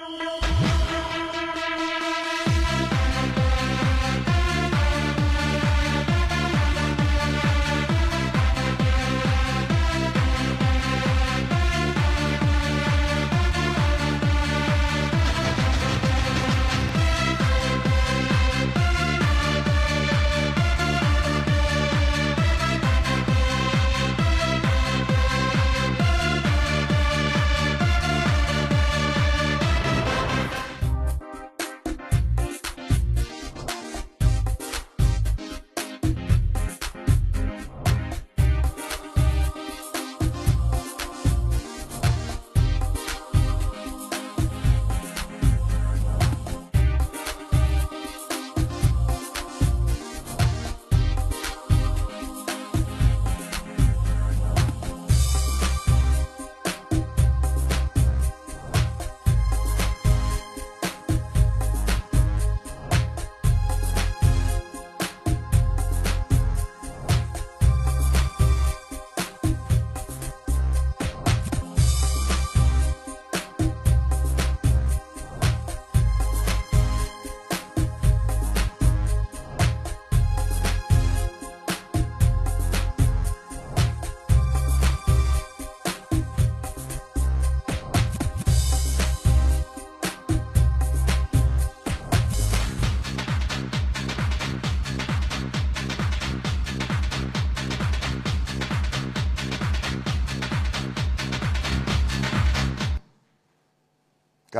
No.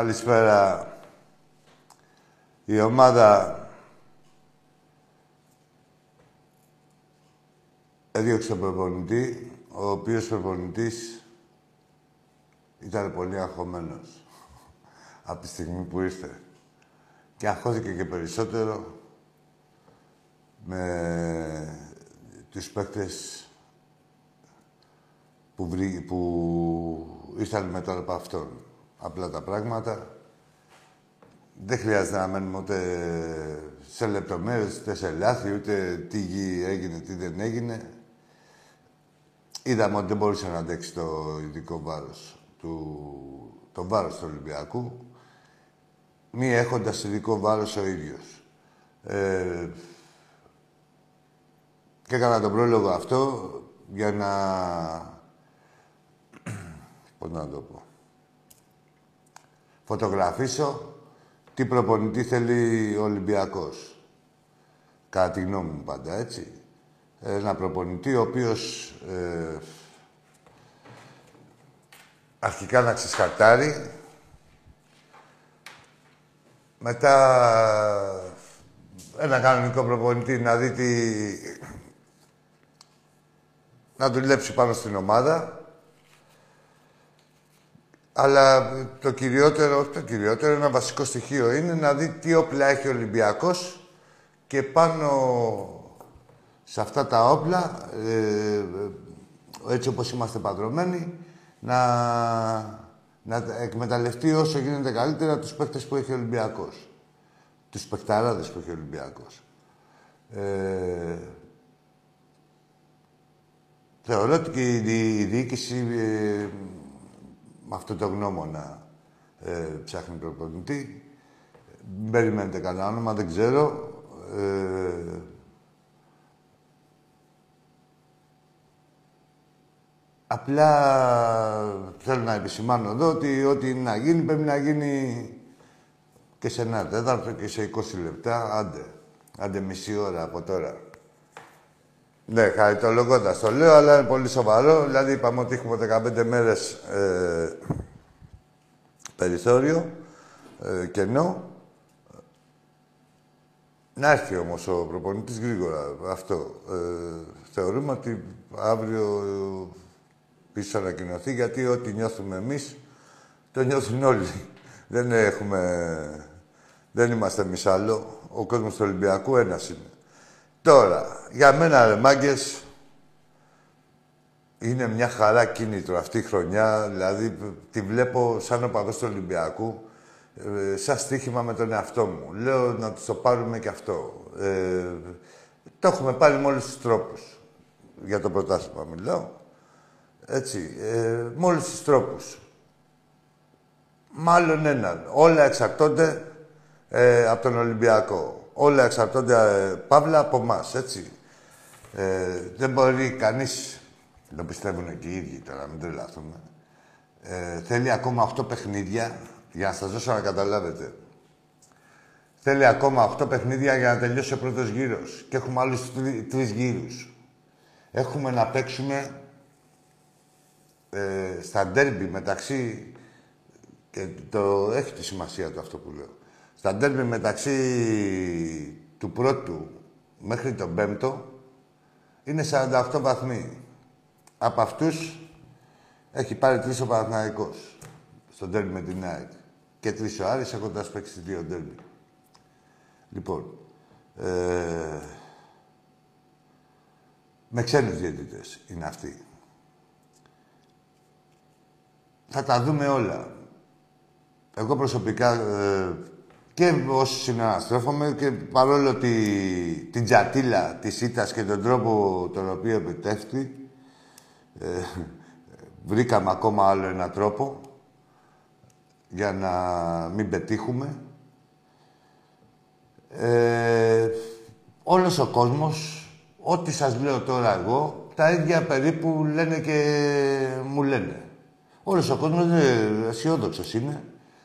Καλησπέρα. Η ομάδα έδιωξε τον προπονητή, ο οποίος προπονητής ήταν πολύ αγχωμένος από τη στιγμή που ήρθε. Και αγχώθηκε και περισσότερο με τους παίκτες που, βρή, που ήρθαν μετά από αυτόν απλά τα πράγματα. Δεν χρειάζεται να μένουμε ούτε σε λεπτομέρειες, ούτε σε λάθη, ούτε τι έγινε, τι δεν έγινε. Είδαμε ότι δεν μπορούσε να αντέξει το ειδικό βάρος, του, το βάρος του Ολυμπιακού, μη έχοντας ειδικό βάρος ο ίδιος. Ε, και έκανα τον πρόλογο αυτό για να... Πώς να το πω φωτογραφίσω τι προπονητή θέλει ο Ολυμπιακός. Κατά τη γνώμη μου πάντα, έτσι. Ένα προπονητή ο οποίος ε, αρχικά να ξεσχαρτάρει, μετά ένα κανονικό προπονητή να δει τι... να δουλέψει πάνω στην ομάδα αλλά το κυριότερο, όχι το κυριότερο, ένα βασικό στοιχείο είναι να δει τι όπλα έχει ο Ολυμπιακός και πάνω σε αυτά τα όπλα, ε, έτσι όπως είμαστε παντρωμένοι, να, να εκμεταλλευτεί όσο γίνεται καλύτερα τους παίκτες που έχει ο Ολυμπιακός. Τους παικταράδες που έχει ο Ολυμπιακός. Ε, θεωρώ ότι και η, διοίκηση ε, με αυτό το γνώμονα ε, ψάχνει προπονητή. Μην περιμένετε κανένα όνομα, δεν ξέρω. Ε, απλά θέλω να επισημάνω εδώ ότι ό,τι είναι να γίνει πρέπει να γίνει και σε ένα τέταρτο και σε 20 λεπτά. Άντε. Άντε μισή ώρα από τώρα. Ναι, χαριτολογώντας το λέω, αλλά είναι πολύ σοβαρό. Δηλαδή, είπαμε ότι έχουμε 15 μέρες ε, περιθώριο, ε, κενό. Να έρθει όμως ο προπονητής γρήγορα. Αυτό. Ε, θεωρούμε ότι αύριο πίσω ανακοινωθεί, γιατί ό,τι νιώθουμε εμείς, το νιώθουν όλοι. Δεν έχουμε... Δεν είμαστε εμείς άλλο. Ο κόσμος του Ολυμπιακού ένας είναι. Τώρα, για μένα, ρε μάγκες, είναι μια χαρά κίνητρο αυτή η χρονιά. Δηλαδή, τη βλέπω σαν οπαδός του Ολυμπιακού, ε, σαν στοίχημα με τον εαυτό μου. Λέω να το πάρουμε και αυτό. Ε, το έχουμε πάρει με όλους τους τρόπους. Για το πρωτάθλημα μιλάω. Έτσι, ε, με όλους τους τρόπους. Μάλλον έναν. Όλα εξαρτώνται ε, από τον Ολυμπιακό. Όλα εξαρτώνται, ε, παύλα, από εμάς, έτσι. Ε, δεν μπορεί κανείς, το πιστεύουν και οι ίδιοι τώρα, μην τρελαθούμε. Ε, θέλει ακόμα 8 παιχνίδια, για να σας δώσω να καταλάβετε. Θέλει ακόμα 8 παιχνίδια για να τελειώσει ο πρώτος γύρος. Και έχουμε άλλους τρεις γύρους. Έχουμε να παίξουμε ε, στα ντέρμπι μεταξύ... Και το έχει τη σημασία το αυτό που λέω. Στα ντέρμπι μεταξύ του πρώτου μέχρι τον πέμπτο είναι 48 βαθμοί. Από αυτούς έχει πάρει τρεις ο Παναθηναϊκός στο ντέρμπι με την ΑΕΚ. Και τρεις ο Άρης έχοντας παίξει δύο ντέρμπι. Λοιπόν, ε, με ξένους διαιτητές είναι αυτοί. Θα τα δούμε όλα. Εγώ προσωπικά ε, και όσοι συναναστρέφομαι και παρόλο τη, την τζατίλα της ήττας και τον τρόπο τον οποίο επιτεύχθη, ε, βρήκαμε ακόμα άλλο ένα τρόπο για να μην πετύχουμε. Ε, όλος ο κόσμος, ό,τι σας λέω τώρα εγώ, τα ίδια περίπου λένε και μου λένε. Όλος ο κόσμος είναι αισιόδοξος είναι.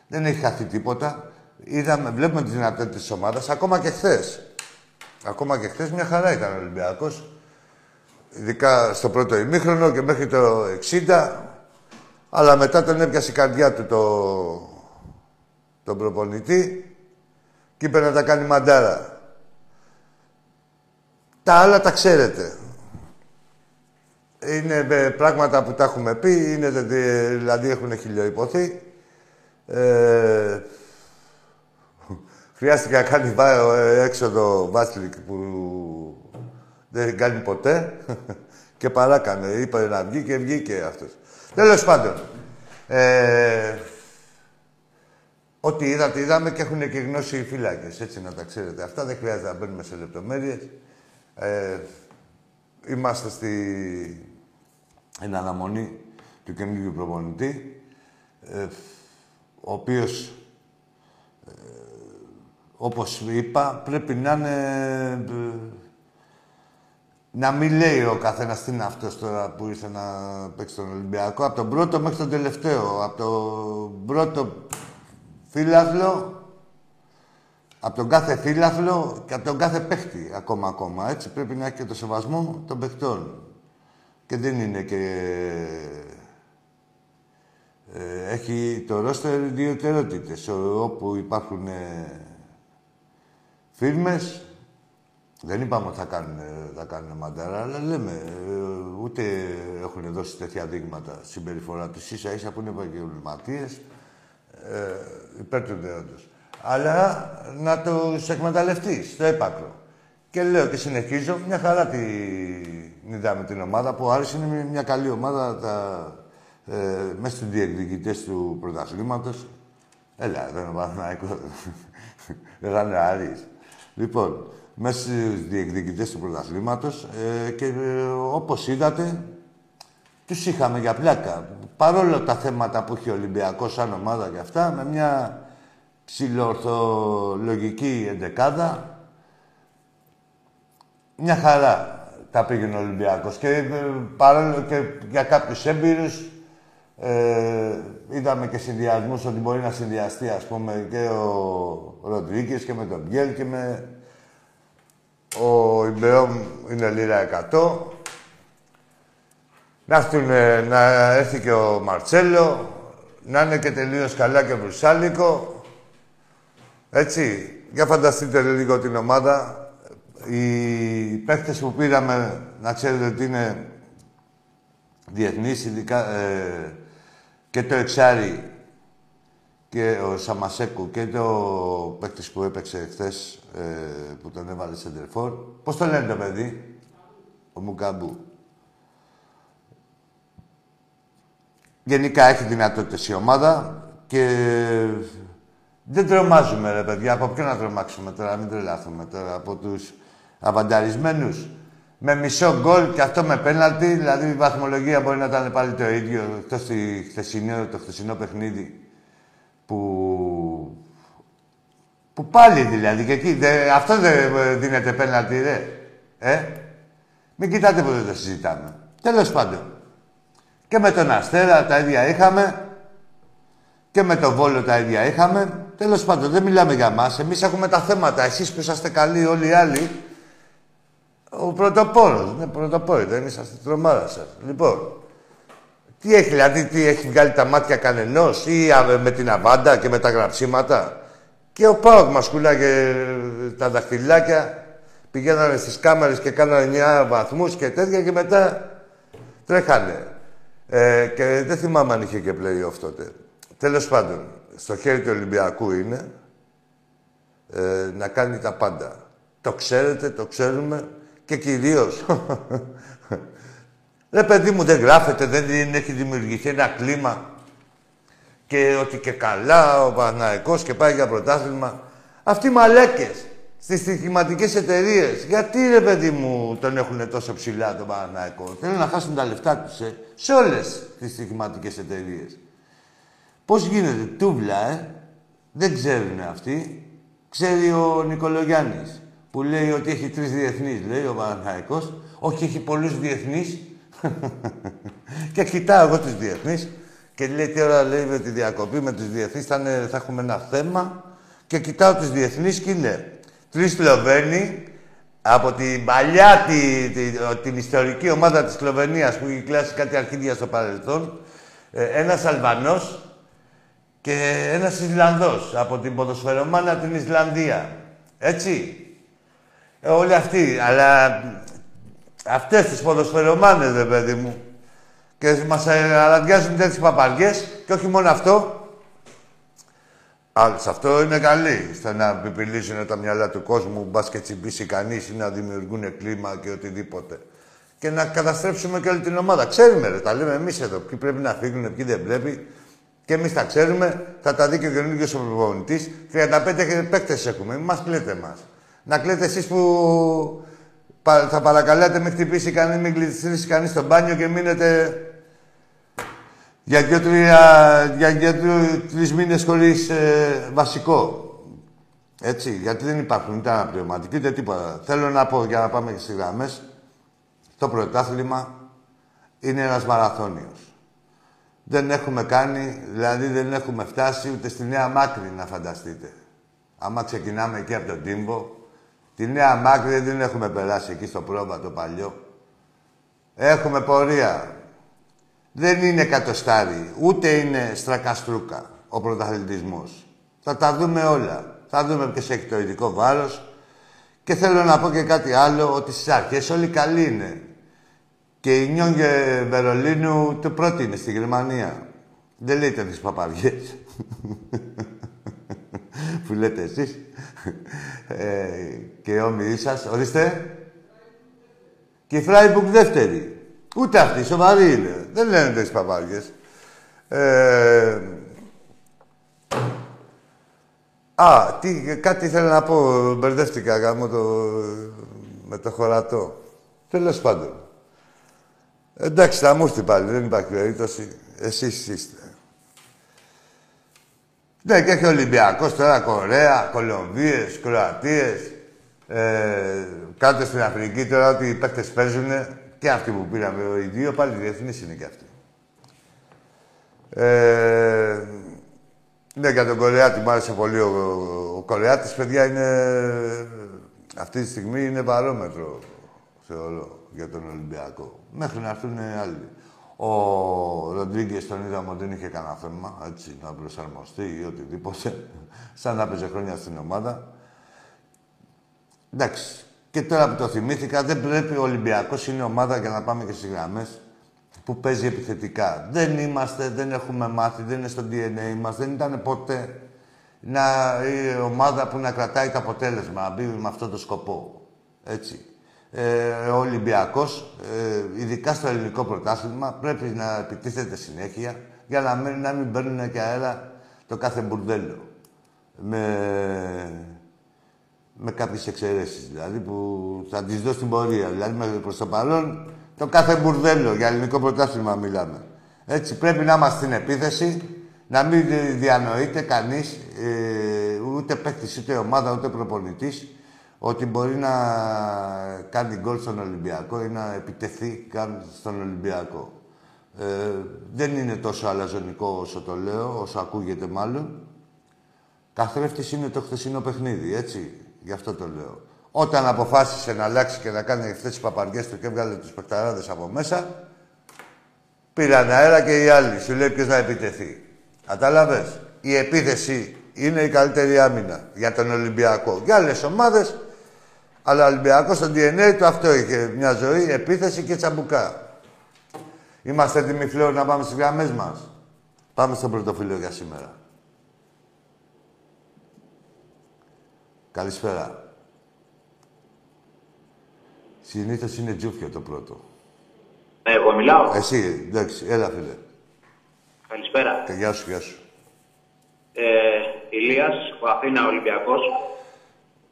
Δεν έχει χαθεί τίποτα. Είδαμε, βλέπουμε τη δυνατότητα της ομάδας, ακόμα και χθες. Ακόμα και χθες μια χαρά ήταν ο Ολυμπιακός. Ειδικά στο πρώτο ημίχρονο και μέχρι το 60. Αλλά μετά τον έπιασε η καρδιά του το, τον προπονητή και είπε να τα κάνει μαντάρα. Τα άλλα τα ξέρετε. Είναι ε, πράγματα που τα έχουμε πει, είναι, δηλαδή έχουν χιλιοϊπωθεί. Ε, χρειάστηκε να κάνει ε, έξοδο Βάσλικ που δεν κάνει ποτέ και παράκανε. Είπε να βγει και βγήκε αυτός. Τέλος πάντων. Ε, Ό,τι είδατε, είδαμε και έχουν και γνώση οι φύλακες. Έτσι να τα ξέρετε. Αυτά δεν χρειάζεται να μπαίνουμε σε λεπτομέρειες. Ε, είμαστε στη εν αναμονή του καινούργιου προπονητή, ε, ο οποίος, ε, όπως είπα, πρέπει να είναι... Ε, να μην λέει ο καθένας τι είναι αυτός τώρα που ήρθε να παίξει τον Ολυμπιακό, από τον πρώτο μέχρι τον τελευταίο, από τον πρώτο φύλαθλο, από τον κάθε φύλαθλο και από τον κάθε παίχτη ακόμα ακόμα. Έτσι πρέπει να έχει και το σεβασμό των παιχτών. Και δεν είναι και... Ε, έχει το ρόστερ δύο τερότητες, όπου υπάρχουν ε, φίρμες. Δεν είπαμε ότι θα κάνουν, θα κάνουν μαντάρα, αλλά λέμε, ε, ούτε έχουν δώσει τέτοια δείγματα συμπεριφορά τους. Ίσα ίσα που είναι επαγγελματίες, ε, υπέρ του δεόντος. Αλλά να του εκμεταλλευτείς στο έπακρο. Και λέω και συνεχίζω, μια χαρά την είδαμε την ομάδα που άρεσε είναι μια καλή ομάδα τα, ε, μέσα στους διεκδικητές του πρωταθλήματος. Έλα, δεν είναι Παναθηναϊκός. δεν θα είναι Άρης. Λοιπόν, μέσα στους διεκδικητές του πρωταθλήματος ε, και ε, όπως είδατε, τους είχαμε για πλάκα. Παρόλο τα θέματα που έχει ο Ολυμπιακός σαν ομάδα και αυτά, με μια ψηλορθολογική εντεκάδα, μια χαρά τα πήγαινε ο Ολυμπιακός. Και ε, παρόλο και για κάποιους έμπειρους, ε, είδαμε και συνδυασμούς ότι μπορεί να συνδυαστεί, ας πούμε, και ο Ροντρίγκες και με τον Μπιέλ και με... Ο Ιμπεόμ είναι λίρα 100. Να, έρθουν, να έρθει και ο Μαρτσέλο, να είναι και τελείως καλά και βρουσάλικο. Έτσι, για φανταστείτε λίγο την ομάδα. Οι παίχτες που πήραμε, να ξέρετε ότι είναι διεθνείς, ειδικά ε, και το Εξάρι και ο Σαμασέκου και το παίχτης που έπαιξε χθες ε, που τον έβαλε σε ντερφόρ. Πώς το λένε το παιδί, ο Μουκαμπού. Γενικά έχει δυνατότητες η ομάδα και δεν τρομάζουμε, ρε παιδιά. Από ποιο να τρομάξουμε τώρα, μην τρελάθουμε τώρα. Από τους αβανταρισμένους. Με μισό γκολ και αυτό με πέναλτι, δηλαδή η βαθμολογία μπορεί να ήταν πάλι το ίδιο εκτός το χθεσινό παιχνίδι. που... Που πάλι δηλαδή και εκεί. Δε, αυτό δεν δίνεται πέναλτι, ρε. Ε; Μην κοιτάτε που δεν το συζητάμε. Τέλος πάντων. Και με τον Αστέρα τα ίδια είχαμε. Και με τον Βόλο τα ίδια είχαμε. Τέλος πάντων, δεν μιλάμε για μας. Εμείς έχουμε τα θέματα. Εσείς που είσαστε καλοί όλοι οι άλλοι, ο πρωτοπόρος. Ναι, πρωτοπόροι, δεν είσαστε τρομάρα σας. Λοιπόν, τι έχει, δηλαδή, τι έχει βγάλει τα μάτια κανενός ή με την αβάντα και με τα γραψίματα; Και ο Πάοκ μας κουλάγε τα δαχτυλάκια, πηγαίνανε στις κάμερες και κάνανε 9 βαθμούς και τέτοια και μετά τρέχανε. Ε, και δεν θυμάμαι αν είχε και play-off τότε. Τέλος πάντων, στο χέρι του Ολυμπιακού είναι ε, να κάνει τα πάντα. Το ξέρετε, το ξέρουμε και κυρίως Ρε παιδί μου, δεν γράφεται, δεν έχει δημιουργηθεί ένα κλίμα και ότι και καλά ο Παναϊκός και πάει για πρωτάθλημα. Αυτοί οι μαλέκες στις στοιχηματικές εταιρείες. Γιατί ρε παιδί μου τον έχουν τόσο ψηλά τον Παναϊκό; Θέλουν να χάσουν τα λεφτά τους ε, σε όλες τις στοιχηματικές εταιρείες. Πώς γίνεται, τούβλα, ε. Δεν ξέρουν αυτοί. Ξέρει ο Νικολογιάννης που λέει ότι έχει τρεις διεθνείς, λέει ο Παναθηναϊκός. Όχι, έχει πολλούς διεθνείς και κοιτάω εγώ τους διεθνείς και λέει τι ώρα λέει με τη διακοπή με τους διεθνείς θα, θα έχουμε ένα θέμα και κοιτάω τους διεθνείς και είναι τρεις Σλοβαίνοι από την παλιά, τη, τη, την ιστορική ομάδα της Σλοβενίας που έχει κλάσει κάτι αρχίδια στο παρελθόν, ε, ένας Αλβανός και ένας Ισλανδός από την ποδοσφαιρομάνα την Ισλανδία. Έτσι. Ε, όλοι αυτοί. Αλλά Αυτές τις ποδοσφαιρομάνες, ρε παιδί μου. Και μας αραδιάζουν τέτοιες παπαριές. Και όχι μόνο αυτό. σε αυτό είναι καλή. Στο να πιπιλίζουν τα μυαλά του κόσμου, μπας και τσιμπήσει κανείς ή να δημιουργούν κλίμα και οτιδήποτε. Και να καταστρέψουμε και όλη την ομάδα. Ξέρουμε, ρε, τα λέμε εμείς εδώ. Ποιοι πρέπει να φύγουν, ποιοι δεν πρέπει. Και εμείς τα ξέρουμε, θα τα δει και ο καινούργιος ο προπονητής. 35 παίκτες έχουμε, μην μας κλαίτε μας. Να κλαίτε εσείς που θα παρακαλάτε με χτυπήσει κανεί, μην κλειστρήσει κανείς στο μπάνιο και μείνετε για δύο-τρία, για δύο-τρεις μήνες χωρίς ε, βασικό. Έτσι, γιατί δεν υπάρχουν ούτε αναπληρωματικοί, ούτε τίποτα. Θέλω να πω, για να πάμε και στις γραμμές, το πρωτάθλημα είναι ένας μαραθώνιος. Δεν έχουμε κάνει, δηλαδή δεν έχουμε φτάσει ούτε στη Νέα Μάκρη, να φανταστείτε. Άμα ξεκινάμε εκεί από τον Τύμπο, Τη Νέα Μάκρη δεν έχουμε περάσει εκεί στο πρόβατο παλιό. Έχουμε πορεία. Δεν είναι κατοστάρι, ούτε είναι στρακαστρούκα ο πρωταθλητισμός. Θα τα δούμε όλα. Θα δούμε ποιος έχει το ειδικό βάρος. Και θέλω να πω και κάτι άλλο, ότι στις αρχές όλοι καλοί είναι. Και η Ουνιόν Βερολίνου το πρώτη είναι στη Γερμανία. Δεν λέτε τις παπαριές. που λέτε εσείς. Ε, και όμοιοι σας. Ορίστε. Και η Φράιμπουργκ δεύτερη. Ούτε αυτή, σοβαρή είναι. Δεν λένε τις παπαριές. Ε, α, τι, κάτι ήθελα να πω. Μπερδεύτηκα γάμο το, με το χωρατό. Τέλος πάντων. Εντάξει, θα μου έρθει πάλι. Δεν υπάρχει περίπτωση. Εσείς είστε. Ναι, και έχει Ολυμπιακός τώρα, Κορέα, Κολομβίες, Κροατίες. Ε, κάτω στην Αφρική τώρα ότι οι παίκτες παίζουν και αυτοί που πήραμε οι δύο, πάλι διεθνείς είναι και αυτοί. Ε, ναι, για τον Κορεάτη μου άρεσε πολύ. Ο, ο Κορεάτης, παιδιά, είναι... Αυτή τη στιγμή είναι παρόμετρο, θεωρώ, για τον Ολυμπιακό. Μέχρι να έρθουν άλλοι. Ο Ροντρίγκες τον είδαμε ότι δεν είχε κανένα θέμα, έτσι, να προσαρμοστεί ή οτιδήποτε. Σαν να παίζει χρόνια στην ομάδα. Εντάξει. Και τώρα που το θυμήθηκα, δεν πρέπει ο Ολυμπιακός είναι ομάδα για να πάμε και στις γραμμές που παίζει επιθετικά. Δεν είμαστε, δεν έχουμε μάθει, δεν είναι στο DNA μας, δεν ήταν ποτέ να, η ομάδα που να κρατάει το αποτέλεσμα, να μπει με αυτό το σκοπό. Έτσι ε, ο Ολυμπιακός, ε, ειδικά στο ελληνικό πρωτάθλημα, πρέπει να επιτίθεται συνέχεια για να μην, να μην παίρνουν και αέρα το κάθε μπουρδέλο. Με, με κάποιες εξαιρέσεις, δηλαδή, που θα τις δω στην πορεία. Δηλαδή, μέχρι προς το παρόν, το κάθε μπουρδέλο, για ελληνικό πρωτάθλημα μιλάμε. Έτσι, πρέπει να είμαστε στην επίθεση να μην διανοείται κανείς, ε, ούτε παίκτης, ούτε ομάδα, ούτε προπονητής, ότι μπορεί να κάνει γκολ στον Ολυμπιακό ή να επιτεθεί καν στον Ολυμπιακό. Ε, δεν είναι τόσο αλαζονικό όσο το λέω, όσο ακούγεται μάλλον. Καθρέφτης είναι το χθεσινό παιχνίδι, έτσι. Γι' αυτό το λέω. Όταν αποφάσισε να αλλάξει και να κάνει αυτές τις παπαριές του και έβγαλε τους παιχταράδες από μέσα, πήραν αέρα και οι άλλοι. Σου λέει ποιος να επιτεθεί. Κατάλαβες. Η επίθεση είναι η καλύτερη άμυνα για τον Ολυμπιακό. Για άλλες ομάδες, αλλά ο Ολυμπιακός στο DNA του αυτό είχε. Μια ζωή, επίθεση και τσαμπουκά. Είμαστε έτοιμοι πλέον να πάμε στις γραμμές μας. Πάμε στο πρωτοφύλλο για σήμερα. Καλησπέρα. Συνήθως είναι τζούφιο το πρώτο. Ναι, εγώ μιλάω. Εσύ, εντάξει, έλα φίλε. Καλησπέρα. Και γεια σου, γεια σου. Ε, Ηλίας, ο Αθήνα Ολυμπιακός.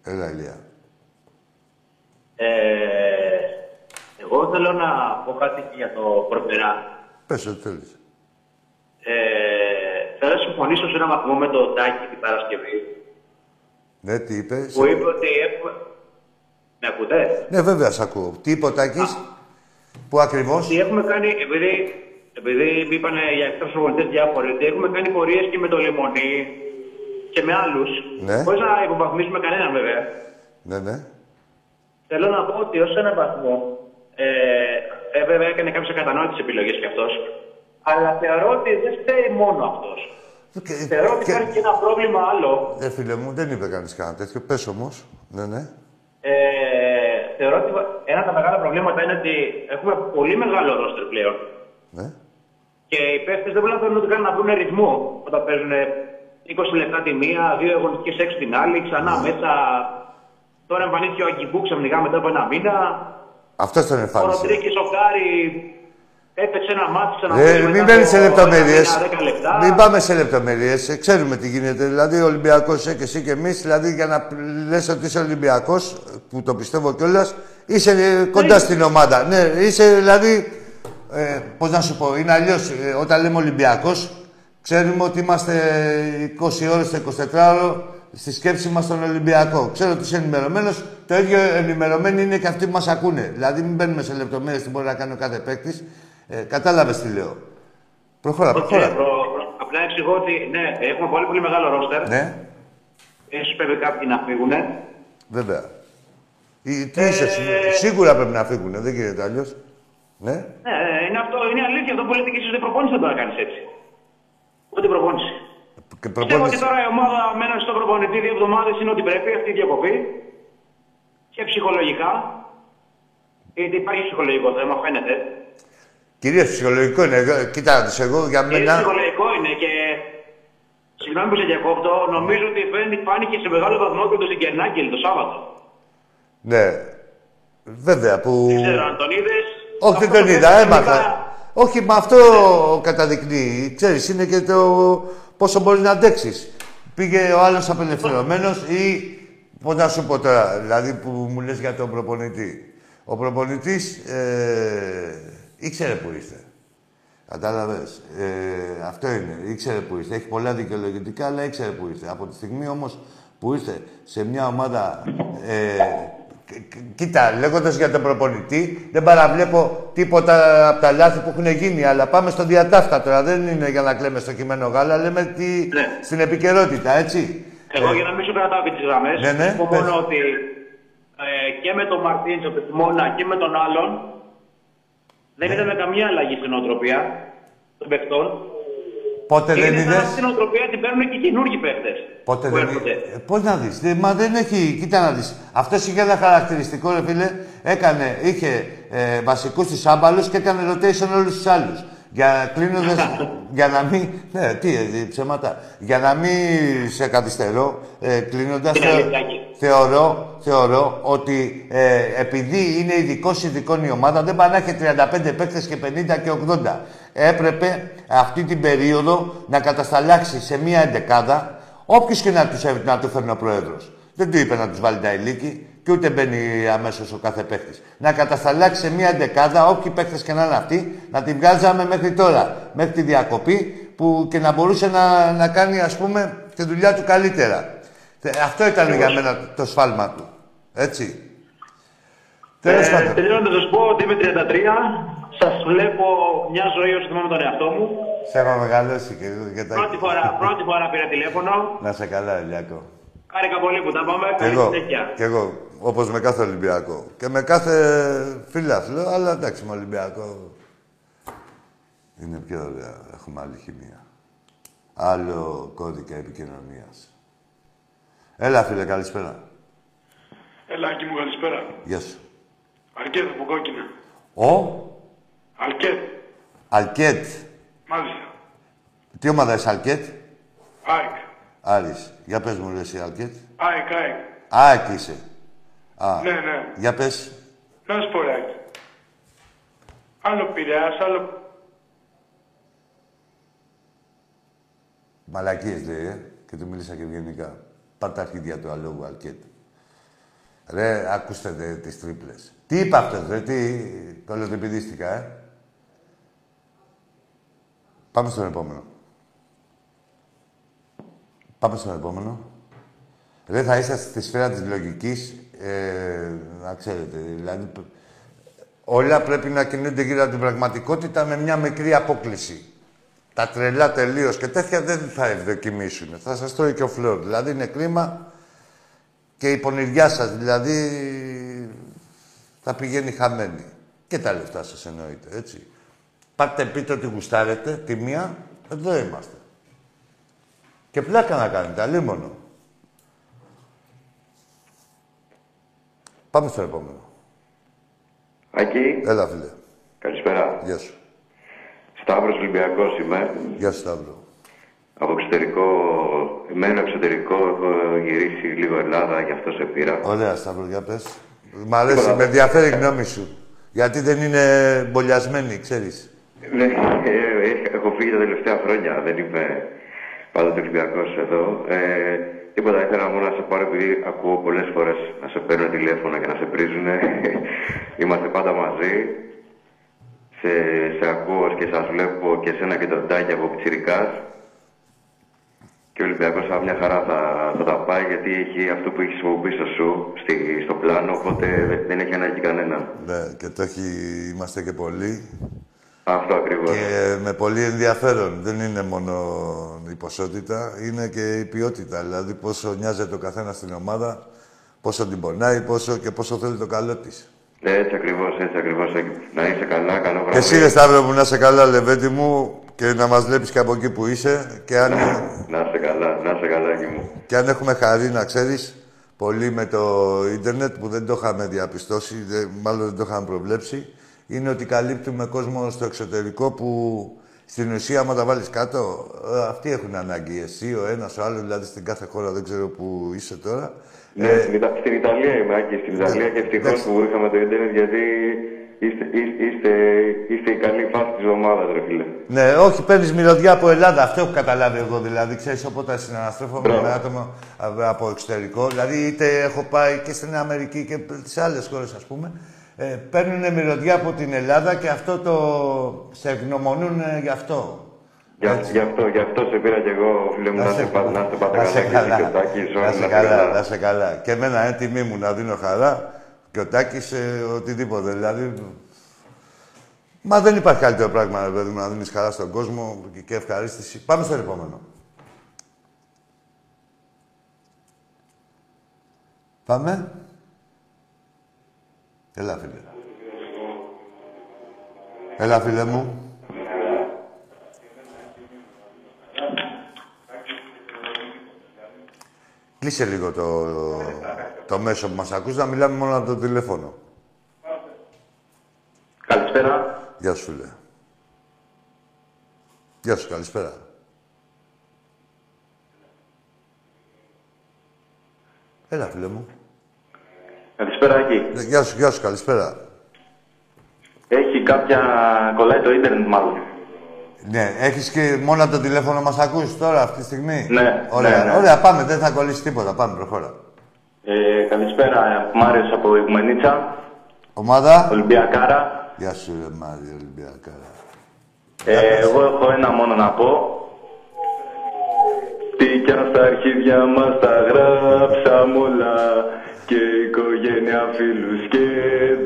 Έλα, Ηλία. Ε, εγώ θέλω να πω κάτι για το Προπερά. Πες ό,τι θέλεις. Ε, θέλω να συμφωνήσω σε ένα βαθμό με τον Τάκη την Παρασκευή. Ναι, τι είπες. Που είπε ότι έχουμε... Με ακούτε; Ναι, βέβαια, σ' ακούω. Τι είπε ο Τάκης, που ακριβώς. Ότι έχουμε κάνει, επειδή, επειδή είπαν για εκτός προπονητές διάφοροι, ότι έχουμε κάνει πορείες και με το Λιμονί και με άλλους. Ναι. Χωρίς να υποβαθμίσουμε κανέναν βέβαια. Ναι, ναι. Θέλω να πω ότι ως έναν βαθμό. Ε, ε, βέβαια έκανε κάποιε ακατανόητε επιλογέ κι αυτός. Αλλά θεωρώ ότι δεν φταίει μόνο αυτός. Και, Θεωρώ ότι και- υπάρχει και ένα πρόβλημα άλλο. Ε, φίλε μου, δεν είπε κανείς κανένα τέτοιο. Πες όμως. Ναι, ναι. Ε, θεωρώ ότι ένα από τα μεγάλα προβλήματα είναι ότι έχουμε πολύ μεγάλο ρόστερ πλέον. Ναι. Και οι παίχτες δεν μπορούν να θέλουν ούτε καν να βρουν ρυθμό όταν παίζουν 20 λεπτά τη μία, δύο αγωνιστικέ έξω την άλλη, ξανά μέσα. Τώρα εμφανίστηκε ο Αγκιμπού ξαφνικά μετά από ένα μήνα. Αυτός τον Ο εμφάνισε. Ροντρίκη ο Κάρι έπαιξε ένα ματς ξανά. Ε, μην μπαίνεις σε λεπτομέρειες. λεπτά. Μην πάμε σε λεπτομέρειες. Ξέρουμε τι γίνεται. Δηλαδή, ο Ολυμπιακός είσαι και εσύ και εμείς. Δηλαδή, για να λες ότι είσαι Ολυμπιακός, που το πιστεύω κιόλας, είσαι ε, κοντά στην ομάδα. Ναι, είσαι δηλαδή. Ε, Πώς να σου πω, είναι αλλιώς. όταν λέμε Ολυμπιακός, ξέρουμε ότι είμαστε 20 ώρες το 24ωρο στη σκέψη μας στον Ολυμπιακό. Ξέρω ότι είσαι ενημερωμένος. Το ίδιο ενημερωμένοι είναι και αυτοί που μας ακούνε. Δηλαδή, μην μπαίνουμε σε λεπτομέρειες τι μπορεί να κάνει ο κάθε παίκτης. Ε, Κατάλαβες τι λέω. Προχώρα, Όχι, προχώρα. προ- προ- απλά εξηγώ ότι ναι, έχουμε πολύ πολύ μεγάλο ρόστερ. Ναι, Ίσως πρέπει κάποιοι να φύγουν. βέβαια. Ή- Τι είσαι, εσύ, σίγουρα πρέπει να φύγουν, δεν γίνεται αλλιώς. Ναι. Ναι, είναι αυτό, είναι αλήθεια. Αυτό που λέτε και εσείς δεν προπόνηση δεν μπορεί να κάνεις έτσι. Ούτε προπόνηση. Και Πιστεύω ότι προπόνηση. τώρα η ομάδα μένει στον προπονητή δύο εβδομάδες είναι ότι πρέπει αυτή η διακοπή. Και ψυχολογικά. Γιατί υπάρχει ψυχολογικό θέμα, φαίνεται. Κυρίως ψυχολογικό είναι. Εγώ- Κοίτα, τους, εγώ για Και μένα. ψυχολογικό είναι και. Συγγνώμη που σε διακόπτω, νομίζω ότι φαίνεται, φάνηκε σε μεγάλο βαθμό και το Σιγκερνάγκελ το Σάββατο. Ναι. Βέβαια που. Δεν ξέρω αν τον είδες. Όχι, δεν τον είδα, έμαθα. Όχι, με αυτό καταδεικνύει. Ξέρεις, είναι και το πόσο μπορείς να αντέξεις. Πήγε ο άλλος απελευθερωμένος ή... Πώς να σου πω τώρα, δηλαδή που μου λες για τον προπονητή. Ο προπονητής ε, ήξερε που είστε. Κατάλαβες; Ε, αυτό είναι. Ήξερε που είστε. Έχει πολλά δικαιολογητικά, αλλά ήξερε που είστε. Από τη στιγμή όμως που είστε σε μια ομάδα... Ε, κ- κ- κοίτα, λέγοντας για τον προπονητή, δεν παραβλέπω τίποτα από τα λάθη που έχουν γίνει. Αλλά πάμε στο διατάφτα τώρα. Δεν είναι για να κλαίμε στο κειμένο γάλα. Λέμε τι, Ναι. στην επικαιρότητα, έτσι. Εγώ Ε, για να μην σου κρατάω και τις γραμμές, Ναι, ναι, πω πες. μόνο ότι ε, και με τον Μαρτίνς, τον Πετιμόνα και με τον άλλον δεν Ναι. είδαμε καμία αλλαγή στην οτροπία των παιχτών. Πότε Και δεν είναι είδες; σαν στην οτροπία την παίρνουν και οι καινούργοι παίχτες Πότε που δεν έρχονται. είδες; Πώς να δεις; Μα δεν έχει. Κοίτα να δεις. Αυτός είχε ένα χαρακτηριστικό, ρε φίλε. Έκανε, είχε ε, βασικούς τους άμπαλους και έκανε rotation όλους τους άλλους. Για κλείνοντα. για να μην. Ναι, τι, ε, ψέματα. Για να μην σε καθυστερώ, ε, κλείνοντας. Είναι αλήθεια, Άκη. Θεωρώ, θεωρώ ότι ε, επειδή είναι ειδικό ειδικών η ομάδα, δεν πάει να έχει 35 παίκτες και 50 και 80. Έπρεπε αυτή την περίοδο να κατασταλάξει σε μία εντεκάδα όποιος και να, τους, έ- να του φέρνει ο πρόεδρος. Δεν του είπε να τους βάλει τα ηλίκη και ούτε μπαίνει αμέσως ο κάθε παίκτης. Να κατασταλάξει σε μία εντεκάδα όποιοι παίκτες και να είναι αυτοί, να την βγάζαμε μέχρι τώρα. Μέχρι τη διακοπή που και να μπορούσε να, να κάνει, ας πούμε, τη δουλειά του καλύτερα. Ε, Αυτό ήταν για μένα το, το σφάλμα του. Έτσι. Τέλος Ε, πάντων. Τελειώνοντας να σα πω ότι είμαι 33. Σας βλέπω μια ζωή όσο θυμάμαι τον εαυτό μου. Σε έχω μεγαλώσει και, και τα... Πρώτη φορά, πρώτη φορά πήρα τηλέφωνο. Να σε καλά, Ηλιακό. Χάρηκα πολύ που τα πάμε. Κι Καλή εγώ, συνέχεια. κι εγώ, όπως με κάθε Ολυμπιακό. Και με κάθε φιλάθλο, αλλά εντάξει, με Ολυμπιακό είναι πιο ωραία. Έχουμε άλλη χημεία. Άλλο κώδικα επικοινωνίας. Έλα, φίλε, καλησπέρα. Ελάκη μου, καλησπέρα. Γεια σου. Αρκέτ από κόκκινα. Ο; Αλκέτ, Αλκέτ. μάλιστα. Τι ομάδα είσαι, Αλκέτ; ΑΕΚ. Άρης. Για πες μου, ρε, εσύ, Αλκέτ. ΑΕΚ, ΑΕΚ. ΑΕΚ είσαι. Α, Ναι, ναι. για πες. Να σου πω, ρε, Άκη. Άλλο Πειραιάς, άλλο... Μαλακίες λέει, ε. Και του μίλησα και ευγενικά. Πάρ' τα αρχίδια του αλόγου, Αλκέτ. Ρε, ακούστε δε, τις τρίπλες. Τι είπα αυτός, ρε, τι... Κολοτριπηδίστηκα, ε; Πάμε στον επόμενο. Πάμε στον επόμενο. Ρε, θα είσαστε στη σφαίρα της λογικής, ε, να ξέρετε, δηλαδή... π- Όλα πρέπει να κινούνται γύρω από την πραγματικότητα με μια μικρή απόκληση. Τα τρελά τελείως και τέτοια δεν θα ευδοκιμήσουν. Θα σας τρώει και ο φλόρ. Δηλαδή είναι κρίμα και η πονηριά σας δηλαδή θα πηγαίνει χαμένη. Και τα λεφτά σας εννοείται, έτσι. Πάτε πείτε ότι γουστάρετε, τη μία, εδώ είμαστε. Και πλάκα να κάνετε, αλίμονο. Πάμε στο επόμενο. Ακή, Έλα, φίλε. καλησπέρα. Γεια σου. Σταύρος Ολυμπιακός είμαι. Γεια σου, Σταύρο. Από εξωτερικό, εμένα εξωτερικό, έχω γυρίσει λίγο Ελλάδα, γι' αυτό σε πήρα. Ωραία, Σταύρο, για πες. Μ' αρέσει, με ενδιαφέρει η γνώμη σου. Γιατί δεν είναι μπολιασμένη, ξέρεις. Ναι, ε, ε, έχω φύγει τα τελευταία χρόνια, δεν είμαι πάντοτε Ολυμπιακός εδώ. Ε, τίποτα, ήθελα μόνο να σε πάρω επειδή ακούω πολλές φορές να σε παίρνω τηλέφωνα και να σε πρίζουνε. Είμαστε πάντα μαζί. Σε, σε ακούω και σας βλέπω και εσένα και τον Τάκη από Πιτσιρικάς. Και ο Ολυμπιακός σαν μια χαρά θα, θα τα πάει γιατί έχει αυτό που έχεις χρησιμοποιήσει σου στη, στο πλάνο, οπότε δεν- δεν έχει ανάγκη κανένα. Ναι, και το έχει... Είμαστε και πολλοί. Αυτό ακριβώς. Και με πολύ ενδιαφέρον. Δεν είναι μόνο η ποσότητα, είναι και η ποιότητα. Δηλαδή, πόσο νοιάζεται ο καθένας στην ομάδα, πόσο την πονάει, πόσο και πόσο θέλει το καλό της. Έτσι ακριβώς, έτσι ακριβώς. Να είσαι καλά, καλό βράδυ. Και εσύ, ρε Σταύρο μου, να είσαι καλά, Λεβέντη μου, και να μας βλέπεις και από εκεί που είσαι. Και αν, Να είσαι καλά, να είσαι καλά και μου. και αν έχουμε χαρεί, να ξέρεις, πολύ με το ίντερνετ, που δεν το είχαμε διαπιστώσει, δε- μάλλον δεν το είχαμε προβλέψει, είναι ότι καλύπτουμε κόσμο στο εξωτερικό που στην ουσία, άμα τα βάλεις κάτω, ε, αυτοί έχουν ανάγκη. Εσύ, ο ένας, ο άλλος, δηλαδή στην κάθε χώρα, δεν ξέρω που είσαι τώρα. Ναι, στην, Ιτα- στην Ιταλία είμαι, Άκη, στην Ιταλία και ευτυχώς εντάξει. που είχαμε το ίντερνετ γιατί είστε, είστε, είστε, είστε η καλή φάση της ομάδας, ρε φίλε. Ναι, όχι, παίρνεις μυρωδιά από Ελλάδα. Αυτό έχω καταλάβει εγώ δηλαδή. Ξέρεις, όποτε συναναστρέφομαι Μπράβο. με άτομα α, από εξωτερικό, δηλαδή είτε έχω πάει και στην Αμερική και τις άλλες χώρες, ας πούμε, ε, παίρνουν μυρωδιά από την Ελλάδα και αυτό το. σε ευγνωμονούν ε, γι' αυτό. Γι' γι' αυτό, γι' αυτό σε πήρα κι εγώ, φίλε μου, να σε πάτε να είστε πάντα να σε καλά. Και εσύ και ο Τάκης, όλοι Να να σε είστε καλά, να σε καλά. Και εμένα, ε, τιμή μου να δίνω χαρά και ο Τάκης ε, οτιδήποτε. Δηλαδή, Μα δεν υπάρχει καλύτερο πράγμα, ρε παιδί μου, να δίνεις χαρά στον κόσμο και, και ευχαρίστηση. Πάμε στο επόμενο. Πάμε. Έλα, φίλε. Έλα, φίλε μου. Κλείσε λίγο το, το μέσο που μας ακούς, να μιλάμε μόνο από το τηλέφωνο. Καλησπέρα. Γεια σου, φίλε. Γεια σου, καλησπέρα. Έλα, φίλε μου. Καλησπέρα, Άκη. Ε, Γεια σου, γεια σου, καλησπέρα. Έχει κάποια. κολλάει το ίντερνετ, μάλλον. Ναι, έχεις και μόνο από το τηλέφωνο μας ακούς τώρα, αυτή τη στιγμή; Ναι, Ωραία, ναι, ναι. ωραία, πάμε, δεν θα κολλήσει τίποτα. Πάμε, προχώρα. Ε, καλησπέρα, Μάριος από Ιγουμενίτσα, Ομάδα. Ολυμπιακάρα. Γεια σου, ρε Μάριο Ολυμπιακάρα. Ε, εγώ έχω ένα μόνο να πω. Τι κι αν στα αρχίδια μας τα γράψαμε όλα και οικογένεια, φίλους και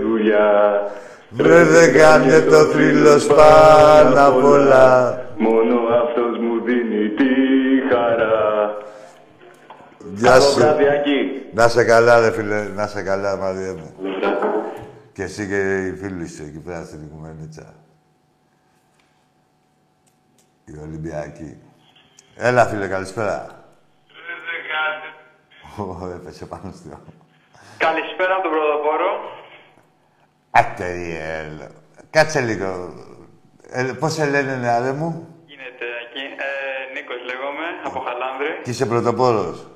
δουλειά. Βρε δεν κάνε το θρύλο πάνω απ' όλα. Μόνο αυτός μου δίνει τη χαρά. Γεια Καλό σου. βράδυ, Άκη. Να σε καλά, ρε φίλε. Να σε καλά, Μαρία μου. Και εσύ και οι φίλοι σου εκεί πέρα στην Οικουμενίτσα. Οι Ολυμπιακοί. Έλα, φίλε, καλησπέρα. Ω, έπεσε πάνω στο... Καλησπέρα από τον Πρωτοπόρο. Ατεριέλ. Κάτσε λίγο. Ε, πώς σε λένε, νεαρέ μου; Γίνεται εκεί. Ε, Νίκος λέγομαι, από Χαλάνδρη. Και είσαι πρωτοπόρος.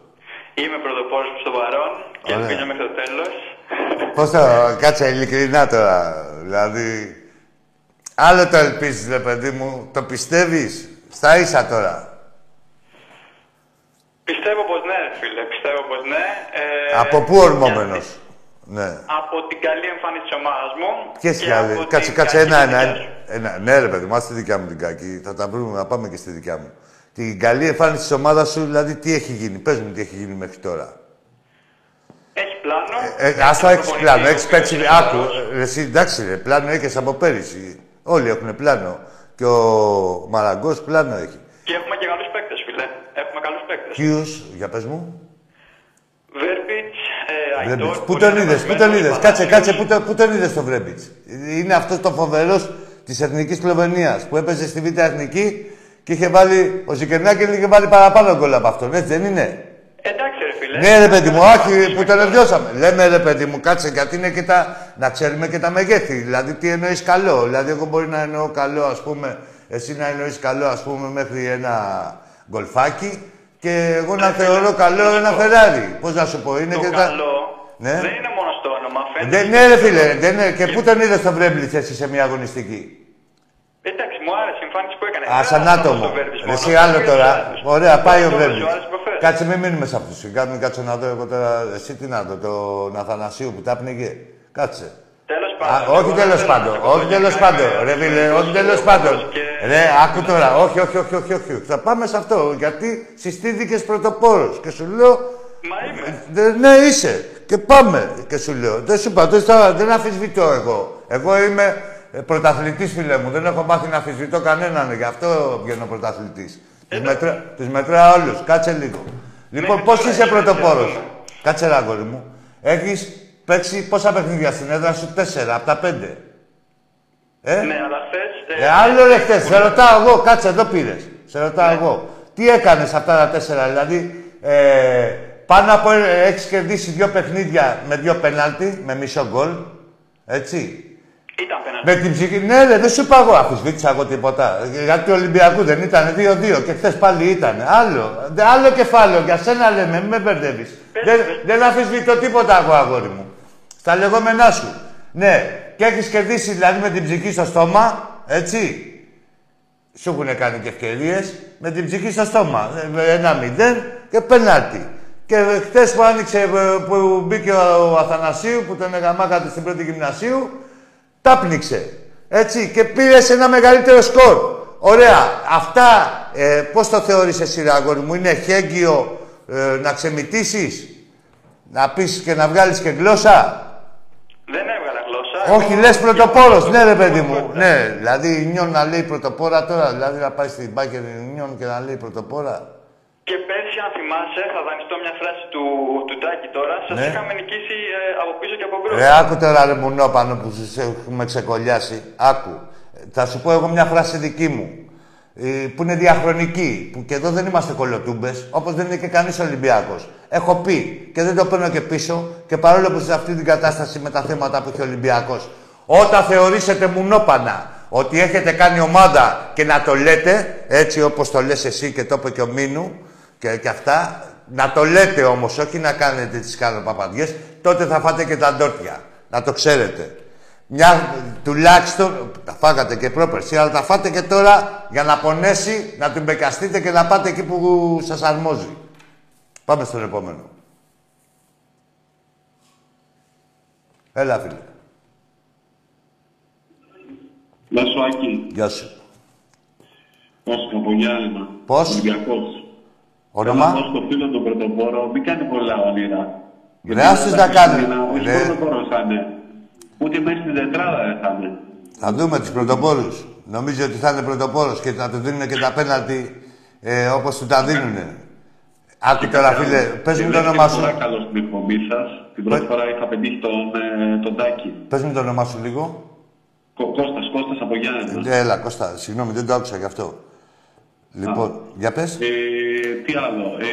Είμαι πρωτοπόρος στο παρόν και Ωραία. ελπίζω μέχρι το τέλος. Πώς το... Κάτσε ειλικρινά τώρα. Δηλαδή... Άλλο το ελπίζεις, ρε παιδί μου. Το πιστεύεις; Στα ίσα τώρα. Πιστεύω πως ναι, ρε φίλε. Πιστεύω πως ναι. Ε, Από πού ορμόμενος; Ναι. Από την καλή εμφάνιση της ομάδας μου. Ποιες και δηλαδή. από Κάτσε, την κάτσε κακή ένα, ένα, δουλειά ένα, σου. ένα. Ναι, ρε παιδί μου, άσε τη δικιά μου την κακή. Θα τα βρούμε, να πάμε και στη δικιά μου. Την καλή εμφάνιση της ομάδας σου, δηλαδή, τι έχει γίνει; Πες μου τι έχει γίνει μέχρι τώρα. Έχεις πλάνο; Ε, ας το έχεις προπονητή πλάνο, ο έχεις οποίος παίξει. είναι Άκου, καλός. ε, εσύ εντάξει, ρε, πλάνο έχεις από πέρυσι. Όλοι έχουν πλάνο. Και ο Μαραγκός πλάνο έχει. Και έχουμε και καλούς παίκτες, φίλε. Έχουμε καλούς παίκτες. Ποιους, για πες μου. Βέρμπιτς, ε, Βρέμπιτς. Αϊτόρ. Πού που τον είναι είδες, πού τον μεσημένος, είδες; Κάτσε, Παναθηναϊκός. κάτσε, πού τον, πού τον είδες τον Βρέμπιτς; Είναι αυτός το φοβερός της Εθνικής Σλοβενίας που έπαιζε στη Β' Εθνική και είχε βάλει, ο Ζικερνάκη είχε βάλει παραπάνω γκολ από αυτόν, έτσι δεν είναι; Εντάξει, ρε φίλε. Ναι, ρε παιδί μου, όχι, που τον ευδιώσαμε. Λέμε ρε παιδί μου, κάτσε γιατί είναι και τα. να ξέρουμε και τα μεγέθη. Δηλαδή, τι εννοείς καλό; Δηλαδή, εγώ μπορεί να εννοώ καλό, ας πούμε, εσύ να εννοείς καλό, ας πούμε, μέχρι ένα γκολφάκι και εγώ να θεωρώ καλό ένα Φεράρι. Πώς να σου πω, είναι Το και τα. καλό Ναι. δεν είναι μόνο στο όνομα. Φαίνεται Δεν, ναι, ρε φίλε, δεν είναι. Και πού τον είδες τον Βρέμπλιτ εσύ σε μια αγωνιστική; Εντάξει, μου άρεσε η εμφάνιση που έκανε. Α, Δεν σαν ήταν άτομο. στο Βέρμπιτς Ρε, μόνο. Εσύ άλλο Και τώρα. στους άλλους. Ωραία, πάει ο Αυτό Βρέμπλιτ. σου άρεσε που φέρε. Κάτσε, μην μείνουμε σε αυτούς. Κάτσε, κάτσε να δω εγώ τώρα. Εσύ τι να δω, τον Αθανασίου που τα πνίγε. Κάτσε. Τέλος Α, πάντων. όχι εγώ τέλος θέλω πάντων, να πω όχι για τέλος κάνει πάντων. με- Ρε φίλε, με όχι τους τέλος δύο πάντων. και- Ρε, άκου τώρα. Όχι, όχι, όχι, όχι, όχι. Θα πάμε σε αυτό. Γιατί συστήθηκες πρωτοπόρο. Και σου λέω. Μα είμαι. «Δε- Ναι, είσαι. Και πάμε. Και σου λέω. Δεν σου είπα, δεν, θα- δεν αφισβητώ εγώ. Εγώ είμαι πρωταθλητής, φίλε μου. Δεν έχω μάθει να αφισβητώ κανέναν. Γι' αυτό βγαίνω πρωταθλητής. Τους μετρά, τους μετράω όλους. Κάτσε λίγο. Λοιπόν, Μέχρι πώς τώρα είσαι είσαι, πρωτοπόρος; ας πούμε. Κάτσε ένα αγόρι μου. Έχεις παίξει πόσα παιχνίδια στην έδρα σου, τέσσερα από τα πέντε. Ε, Ναι, αλλά χθες... ε, άλλο ρε χθες. Σε ρωτάω εγώ, κάτσε εδώ πήρες. Σε ρωτάω εγώ. Τι έκανες αυτά τα τέσσερα, δηλαδή ε, πάνω από έχεις κερδίσει δύο παιχνίδια με δύο πέναλτι, με μισό γκολ. Έτσι; Ήταν πέναντι. Με την ψυχή. Ναι, ρε, δεν σου είπα εγώ, αφισβήτησα εγώ τίποτα. Γιατί του Ολυμπιακού δεν ήταν 2-2 και χθες πάλι ήταν. Άλλο. Δε- άλλο κεφάλαιο, για σένα λέμε, μην με μπερδεύεις. Δεν, δεν αφισβητώ τίποτα εγώ, αγόρι μου. Στα λεγόμενά σου. Ναι, και έχεις κερδίσει δηλαδή με την ψυχή στο στόμα, έτσι. Σου έχουν κάνει και ευκαιρίες με την ψυχή στο στόμα. Ε, με Ένα μηδέν και πενάλτι. Και χτε που άνοιξε, ε, που μπήκε ο Αθανασίου, που τον εγαμάκατε στην πρώτη γυμνασίου, τα πνίξε. Έτσι, και πήρες ένα μεγαλύτερο σκορ. Ωραία. Αυτά, ε, πώς το θεωρείς εσύ, ρε αγόρι μου, είναι χέγγιο ε, να ξεμητήσεις, να πεις και να βγάλεις και γλώσσα; Δεν έβγαλα γλώσσα. Όχι, Εγώ- λες πρωτοπόρος, εγώ- ναι ρε παιδί μου. εγώ- Ναι, δηλαδή η Νιόν να λέει πρωτοπόρα τώρα, δηλαδή να πάει στην Μπάκερ Νιόν και να λέει πρωτοπόρα. Και πέρσι, αν θυμάσαι, θα δανειστώ μια φράση του, του Τάκη τώρα. Σας Ναι. είχαμε νικήσει ε, από πίσω και από μπρος. Ρε, άκου τώρα ρε μουνόπανο που σε έχουμε ξεκολλιάσει. Άκου. Ε, Θα σου πω εγώ μια φράση δική μου. ε, που είναι διαχρονική. Που και εδώ δεν είμαστε κολοτούμπες, όπως δεν είναι και κανείς Ολυμπιάκος. Έχω πει και δεν το παίρνω και πίσω και παρόλο που σε αυτή την κατάσταση με τα θέματα που έχει ο Ολυμπιακός. Όταν θεωρήσετε μουνόπανα ότι έχετε κάνει ομάδα και να το λέτε, έτσι όπως το λες εσύ και το είπε και ο Μίνου και, και αυτά, να το λέτε όμως, όχι να κάνετε τις παπαδιές, τότε θα φάτε και τα ντόρτια. Να το ξέρετε. Μια, τουλάχιστον, τα φάγατε και πρόπερση, αλλά τα φάτε και τώρα για να πονέσει, να την μπεκαστείτε και να πάτε εκεί που σας αρμόζει. Πάμε στον επόμενο. Έλα, φίλε. Γεια σου, Άκη. Γεια σου. Πώς, από Γιάννημα. Πώς; Ολυμπιακός. Όνομα; Θέλω να πω στο φίλο τον πρωτοπόρο, μην κάνει πολλά όνειρα. Ρε, άστος να κάνει. Όχι Ρε. πρωτοπόρος θα είναι. Ούτε μέσα στην τετράδα δεν θα είναι. Θα δούμε τους πρωτοπόρους. Νομίζω ότι θα είναι πρωτοπόρος και θα τους δίνουν και τα πέναλτι ε, όπως του τα δίνουνε. Άκου τώρα, φίλε, πες μου το όνομά σου. Πολύ καλό στην εκπομπή σας. Την πρώτη φορά είχα πετύχει τον, ε, τον Τάκη. Πες μου το όνομά σου λίγο. Κω- Κώστας, Κώστας από Γιάννενα. Ε, Έλα, Κώστα, συγγνώμη, δεν το άκουσα γι' αυτό. Λοιπόν, για πες. Ε, τι άλλο. Ε,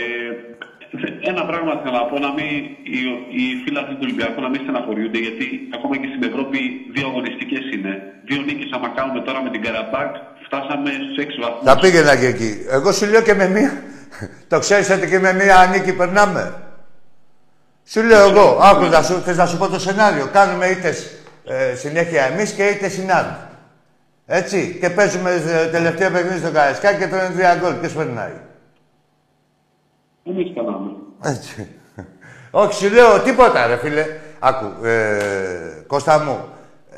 ένα πράγμα θέλω να πω, να μην, οι, οι φίλοι αυτοί του Ολυμπιακού να μην στεναχωριούνται, γιατί ακόμα και στην Ευρώπη δύο αγωνιστικές είναι. Δύο νίκες άμα κάνουμε τώρα με την Καραμπάκ, φτάσαμε στους 6 βαθμούς. Θα πήγαινα και εκεί. Εγώ σου λέω και με μία. το ξέρεις ότι και με μία νίκη περνάμε. Σου λέω εγώ, άκου, να σου, θες να σου πω το σενάριο. Κάνουμε είτε ε, συνέχεια εμείς και είτε συνάδει. Έτσι. Και παίζουμε ε, τελευταίο παιχνίδι στο Καραϊσκάκι και τρώνε τρία γκολ. Ποιος περνάει; Εμείς κάναμε. Έτσι. Όχι, σου λέω τίποτα, ρε φίλε. Άκου, ε, Κώστα μου,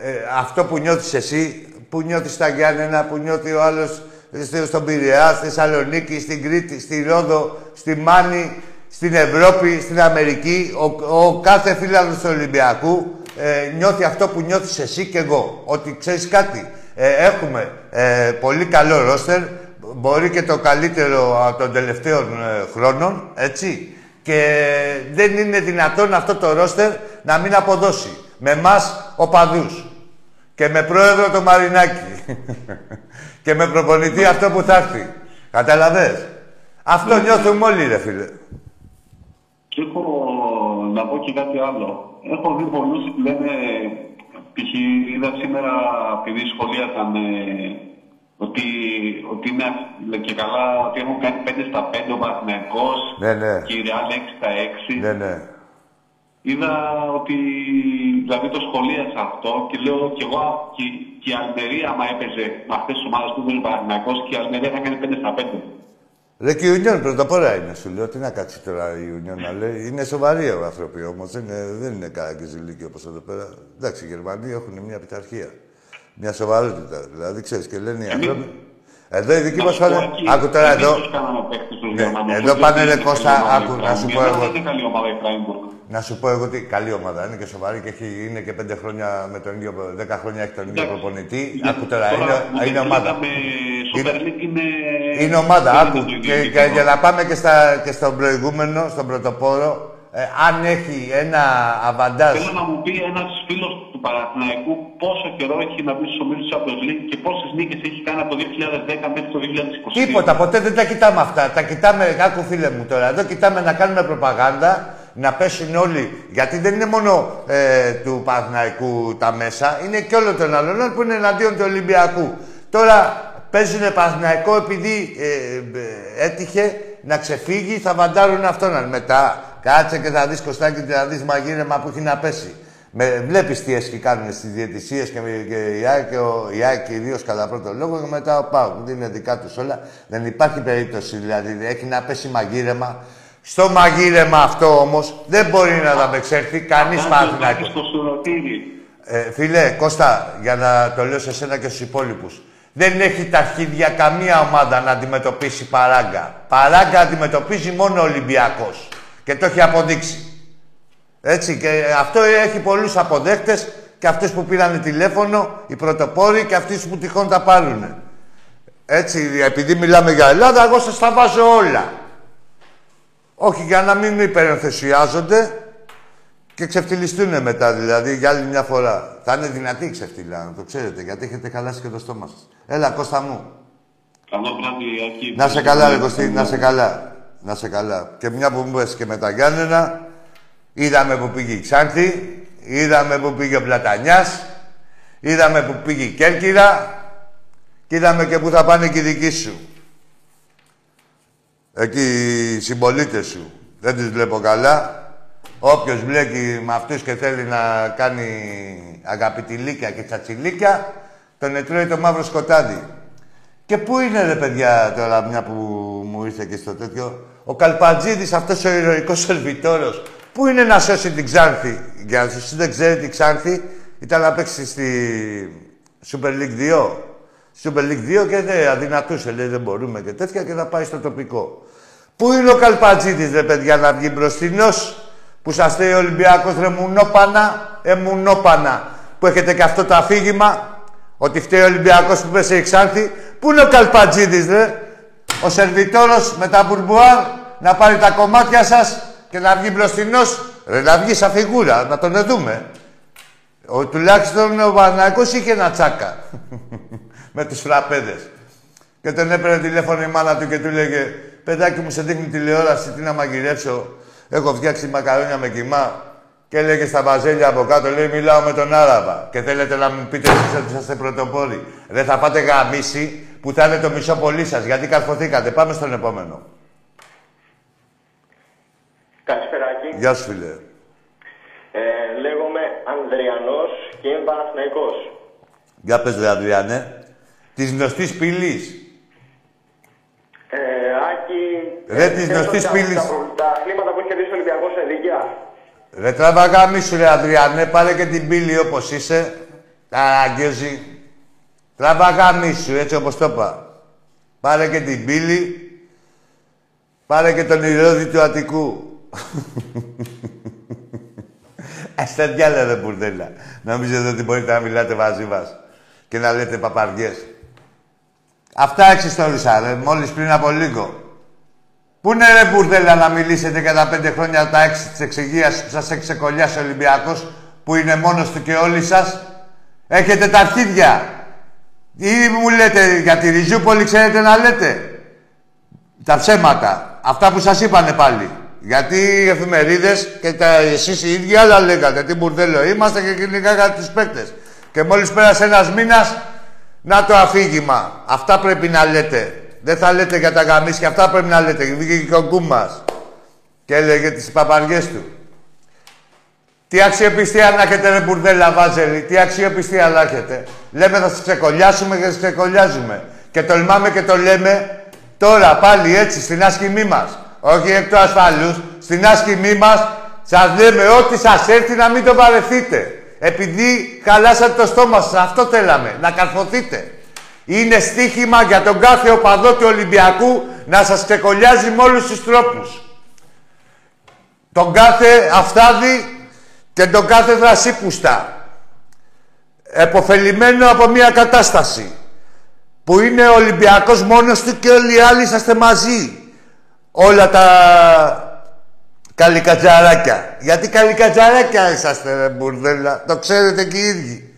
ε, αυτό που νιώθεις εσύ, που νιώθεις στα Γιάννενα, που νιώθει ο άλλος στο- στον Πειραιά, στη Θεσσαλονίκη, στην Κρήτη, στη Ρόδο, στη Μάνη, στην Ευρώπη, στην Αμερική, ο, ο κάθε φίλος του Ολυμπιακού ε, νιώθει αυτό που νιώθεις εσύ και εγώ. Ότι ξέρεις κάτι, ε, έχουμε ε, πολύ καλό ρόστερ, μπορεί και το καλύτερο α, των τελευταίων ε, χρόνων, έτσι. Και δεν είναι δυνατόν αυτό το ρόστερ να μην αποδώσει. Με εμάς οπαδούς. Και με πρόεδρο το Μαρινάκι. και με προπονητή αυτό που θα έρθει. Καταλαβες; Αυτό νιώθουμε όλοι, ρε φίλε. Και έχω να πω και κάτι άλλο. Έχω δει πολλούς που λένε, π.χ. είδα σήμερα, επειδή σχολίασαν ε, ότι, ότι είναι λέ- και καλά, ότι έχουν κάνει 5 στα 5 ο Παναθηναϊκός Ναι, ναι. και η Real 6 στα 6. Ναι, ναι. Είδα ότι δηλαδή το σχολίασα αυτό και λέω και εγώ και, και η Αλμερία, άμα έπαιζε με αυτές τις ομάδες που είναι ο Παναθηναϊκός και η Αλμερία θα κάνει 5 στα 5. Ρε και η Union πρωτοπόρα είναι, σου λέω. Τι να κάτσει τώρα η Union να λέει. Είναι σοβαροί οι άνθρωποι όμως. Δεν είναι, δεν είναι καραγκιζιλίκοι όπως εδώ πέρα. Εντάξει, οι Γερμανοί έχουν μια πειθαρχία. Μια σοβαρότητα. Δηλαδή ξέρεις και λένε οι άνθρωποι. Εδώ η δική μας Να σου πω φάνε. εκεί, Άκου τώρα εμείς εδώ. τους κάναμε παίκτες τους Ναι, Γερμανούς, εδώ όχι πάνε, ότι ρε, είναι Κώστα, καλή ομάδα η άκου, να σου Freiburg. πω Εμένα εγώ. δεν είναι καλή ομάδα η Freiburg. Να σου πω εγώ τι καλή ομάδα είναι και σοβαρή και έχει, είναι και πέντε χρόνια με τον ίδιο, δέκα χρόνια έχει τον ίδιο Εντάξει. προπονητή. Γιατί Άκου τώρα, τώρα είναι, με είναι την ομάδα. με Super League είναι... Είναι ομάδα, δεν άκου. το ίδιο Και, και επίπεδο. για να πάμε και, στα, και στον προηγούμενο, στον πρωτοπόρο, ε, αν έχει ένα αβαντάζ. Θέλω να μου πει ένας φίλος του Παναθηναϊκού πόσο καιρό έχει να μπει στου ομίλου της Champions League και πόσες νίκες έχει κάνει από το 2010 μέχρι το 2020. Τίποτα, ποτέ δεν τα κοιτάμε αυτά. Τα κοιτάμε, άκου φίλε μου τώρα, εδώ κοιτάμε να κάνουμε προπαγάνδα, να πέσουν όλοι. Γιατί δεν είναι μόνο ε, του Παναθηναϊκού τα μέσα, είναι και όλων των άλλων που είναι εναντίον του Ολυμπιακού. Τώρα παίζουν Παναθηναϊκό επειδή ε, ε, έτυχε να ξεφύγει, θα βαντάρουν αυτόν. Μετά κάτσε και θα δεις Κωστάκη και θα δεις μαγείρεμα που έχει να πέσει. Με, βλέπεις τι έσχοι κάνουν στις διαιτησίες και, με- και η ΑΕΚ, και ο, η ΑΕΚ κυρίως κατά πρώτο λόγο και μετά ο ΠΑΟΚ. Δεν είναι δικά τους όλα. Δεν υπάρχει περίπτωση δηλαδή. Έχει να πέσει μαγείρεμα. Στο μαγείρεμα αυτό όμως δεν μπορεί να ανταπεξέλθει κανείς Παναθηναϊκός. στο σουρωτήρι. Ε, φίλε, Κώστα, για να το λέω σε σένα και στους υπόλοιπους. Δεν έχει τα αρχίδια καμία ομάδα να αντιμετωπίσει παράγκα. Παράγκα αντιμετωπίζει μόνο ο Ολυμπιακός. Και το έχει αποδείξει. Έτσι, και αυτό έχει πολλούς αποδέκτες και αυτούς που πήραν τηλέφωνο, οι πρωτοπόροι και αυτοί που τυχόν τα πάρουν. Έτσι, επειδή μιλάμε για Ελλάδα, εγώ σας τα βάζω όλα. Όχι για να μην υπερενθουσιάζονται και ξεφτυλιστούν μετά, δηλαδή, για άλλη μια φορά. Θα είναι δυνατή η ξεφτυλά, να το ξέρετε, γιατί έχετε χαλάσει και το στόμα σας. Έλα, Κώστα μου. Καλό βράδυ, Ακή. Να σε καλά, ρε Κωστή, να σε καλά. Να σε καλά. Και μια που μου είπες και με τα Γιάννενα, είδαμε που πήγε η Ξάνθη, είδαμε που πήγε ο Πλατανιάς, είδαμε που πήγε η Κέρκυρα και είδαμε και που θα πάνε και οι δικοί σου. Εκεί οι συμπολίτες σου. Δεν τις βλέπω καλά. Όποιος μπλέκει με αυτούς και θέλει να κάνει αγαπητηλίκια και τσατσιλίκια, τον ετρώει το μαύρο σκοτάδι. Και πού είναι ρε παιδιά τώρα, μια που μου ήρθε και στο τέτοιο, ο Καλπατζίδης, αυτός ο ηρωικός σερβιτόρος, πού είναι να σώσει την Ξάνθη; Για όσοι δεν ξέρετε, η Ξάνθη ήταν να παίξει στη Super League 2. Super League 2 και δεν αδυνατούσε, λέει δεν μπορούμε και τέτοια και θα πάει στο τοπικό. Πού είναι ο Καλπατζίδης, ρε παιδιά, να βγει μπροστινός, που σας λέει ο Ολυμπιακός, ρε μουνόπανα, ε μουνόπανα, που έχετε και αυτό το αφήγημα, ότι φταίει ο Ολυμπιακός που πέσε η Ξάνθη. Πού είναι ο Καλπατζίδης, ρε, ο σερβιτόρος με τα μπουρμπουάρ, να πάρει τα κομμάτια σας και να βγει μπροστινός, ρε, να βγει σαν φιγούρα, να τον δούμε. Ο, τουλάχιστον ο Παναγικός είχε ένα τσάκα. με τους φραπέδες. Και τον έπαιρνε τηλέφωνο η μάνα του και του λέγε «Παιδάκι μου, σε δείχνει τηλεόραση, τι να μαγειρέψω. Έχω φτιάξει μακαρόνια με κοιμά». Και έλεγε στα βαζέλια από κάτω, λέει «Μιλάω με τον Άραβα και θέλετε να μου πείτε εσείς ότι είσαστε πρωτοπόροι. Δεν θα πάτε γαμίση που θα είναι το μισό πολύ σας, γιατί καρφωθήκατε. Πάμε στον επόμενο. Καλησπέρα, Άκη. Γεια σου, φίλε. Ε, λέγομαι Ανδριανός και είμαι Παναθηναϊκός. Για πες, ρε Αδριανέ. Της γνωστής πύλης. Άκη... Ρε, ε, της θέλω γνωστής τα- πύλης. Τα, τα χρήματα που έχει κερδίσει ο Ολυμπιακός είναι δίκαια. Ρε τραβαγάμι σου, ρε Αδριανέ, πάρε και την πύλη όπως είσαι. Αγκέζι. Τραβαγάμι σου, έτσι όπως το είπα. Πάρε και την πύλη. Πάρε και τον ηρώδη του Αττικού. Στα διάλα ρε μπουρδέλα. Νομίζετε ότι μπορείτε να μιλάτε μαζί μας και να λέτε παπαριές. Αυτά εξιστόρισα, ρε, μόλις πριν από λίγο. Πού είναι ρε μπουρδέλα να μιλήσετε για τα πέντε χρόνια τα έξι της εξυγείας που σας έχει ξεκολλιάσει ο Ολυμπιακός, που είναι μόνος του και όλοι σας; Έχετε τα αρχίδια; Ή μου λέτε για τη Ριζούπολη ξέρετε να λέτε; Τα ψέματα. Αυτά που σας είπανε πάλι. Γιατί οι εφημερίδες και τα, εσείς οι ίδιοι άλλα λέγατε. Τι μπουρδέλο είμαστε και κυνηγάγατε τους παίκτες. Και μόλις πέρασε ένας μήνας, να το αφήγημα. Αυτά πρέπει να λέτε. Δεν θα λέτε για τα γαμίσια. Αυτά πρέπει να λέτε. Βγήκε και ο Κούμας. Και έλεγε τις παπαριές του. Τι αξιοπιστία να έχετε ρε μπουρδέλα βάζελη, τι αξιοπιστία να έχετε. Λέμε θα σας ξεκολλιάσουμε και σας ξεκολλιάζουμε. Και τολμάμε και το λέμε τώρα πάλι έτσι στην άσκημή μας. Όχι εκ του ασφαλούς, στην άσκημή μας σας λέμε ό,τι σας έρθει να μην το παρεθείτε. Επειδή χαλάσατε το στόμα σας, αυτό θέλαμε, να καρφωθείτε. Είναι στίχημα για τον κάθε οπαδό του Ολυμπιακού να σας ξεκολλιάζει με όλους τους τρόπους. Τον κάθε αυτάδη και τον κάθε δρασίπουστα. Εποφελημένο από μια κατάσταση που είναι ο Ολυμπιακός μόνος του και όλοι οι άλλοι είσαστε μαζί. Όλα τα καλικατζαράκια. Γιατί καλικατζαράκια είσαστε ρε μπουρδέλα. Το ξέρετε και οι ίδιοι.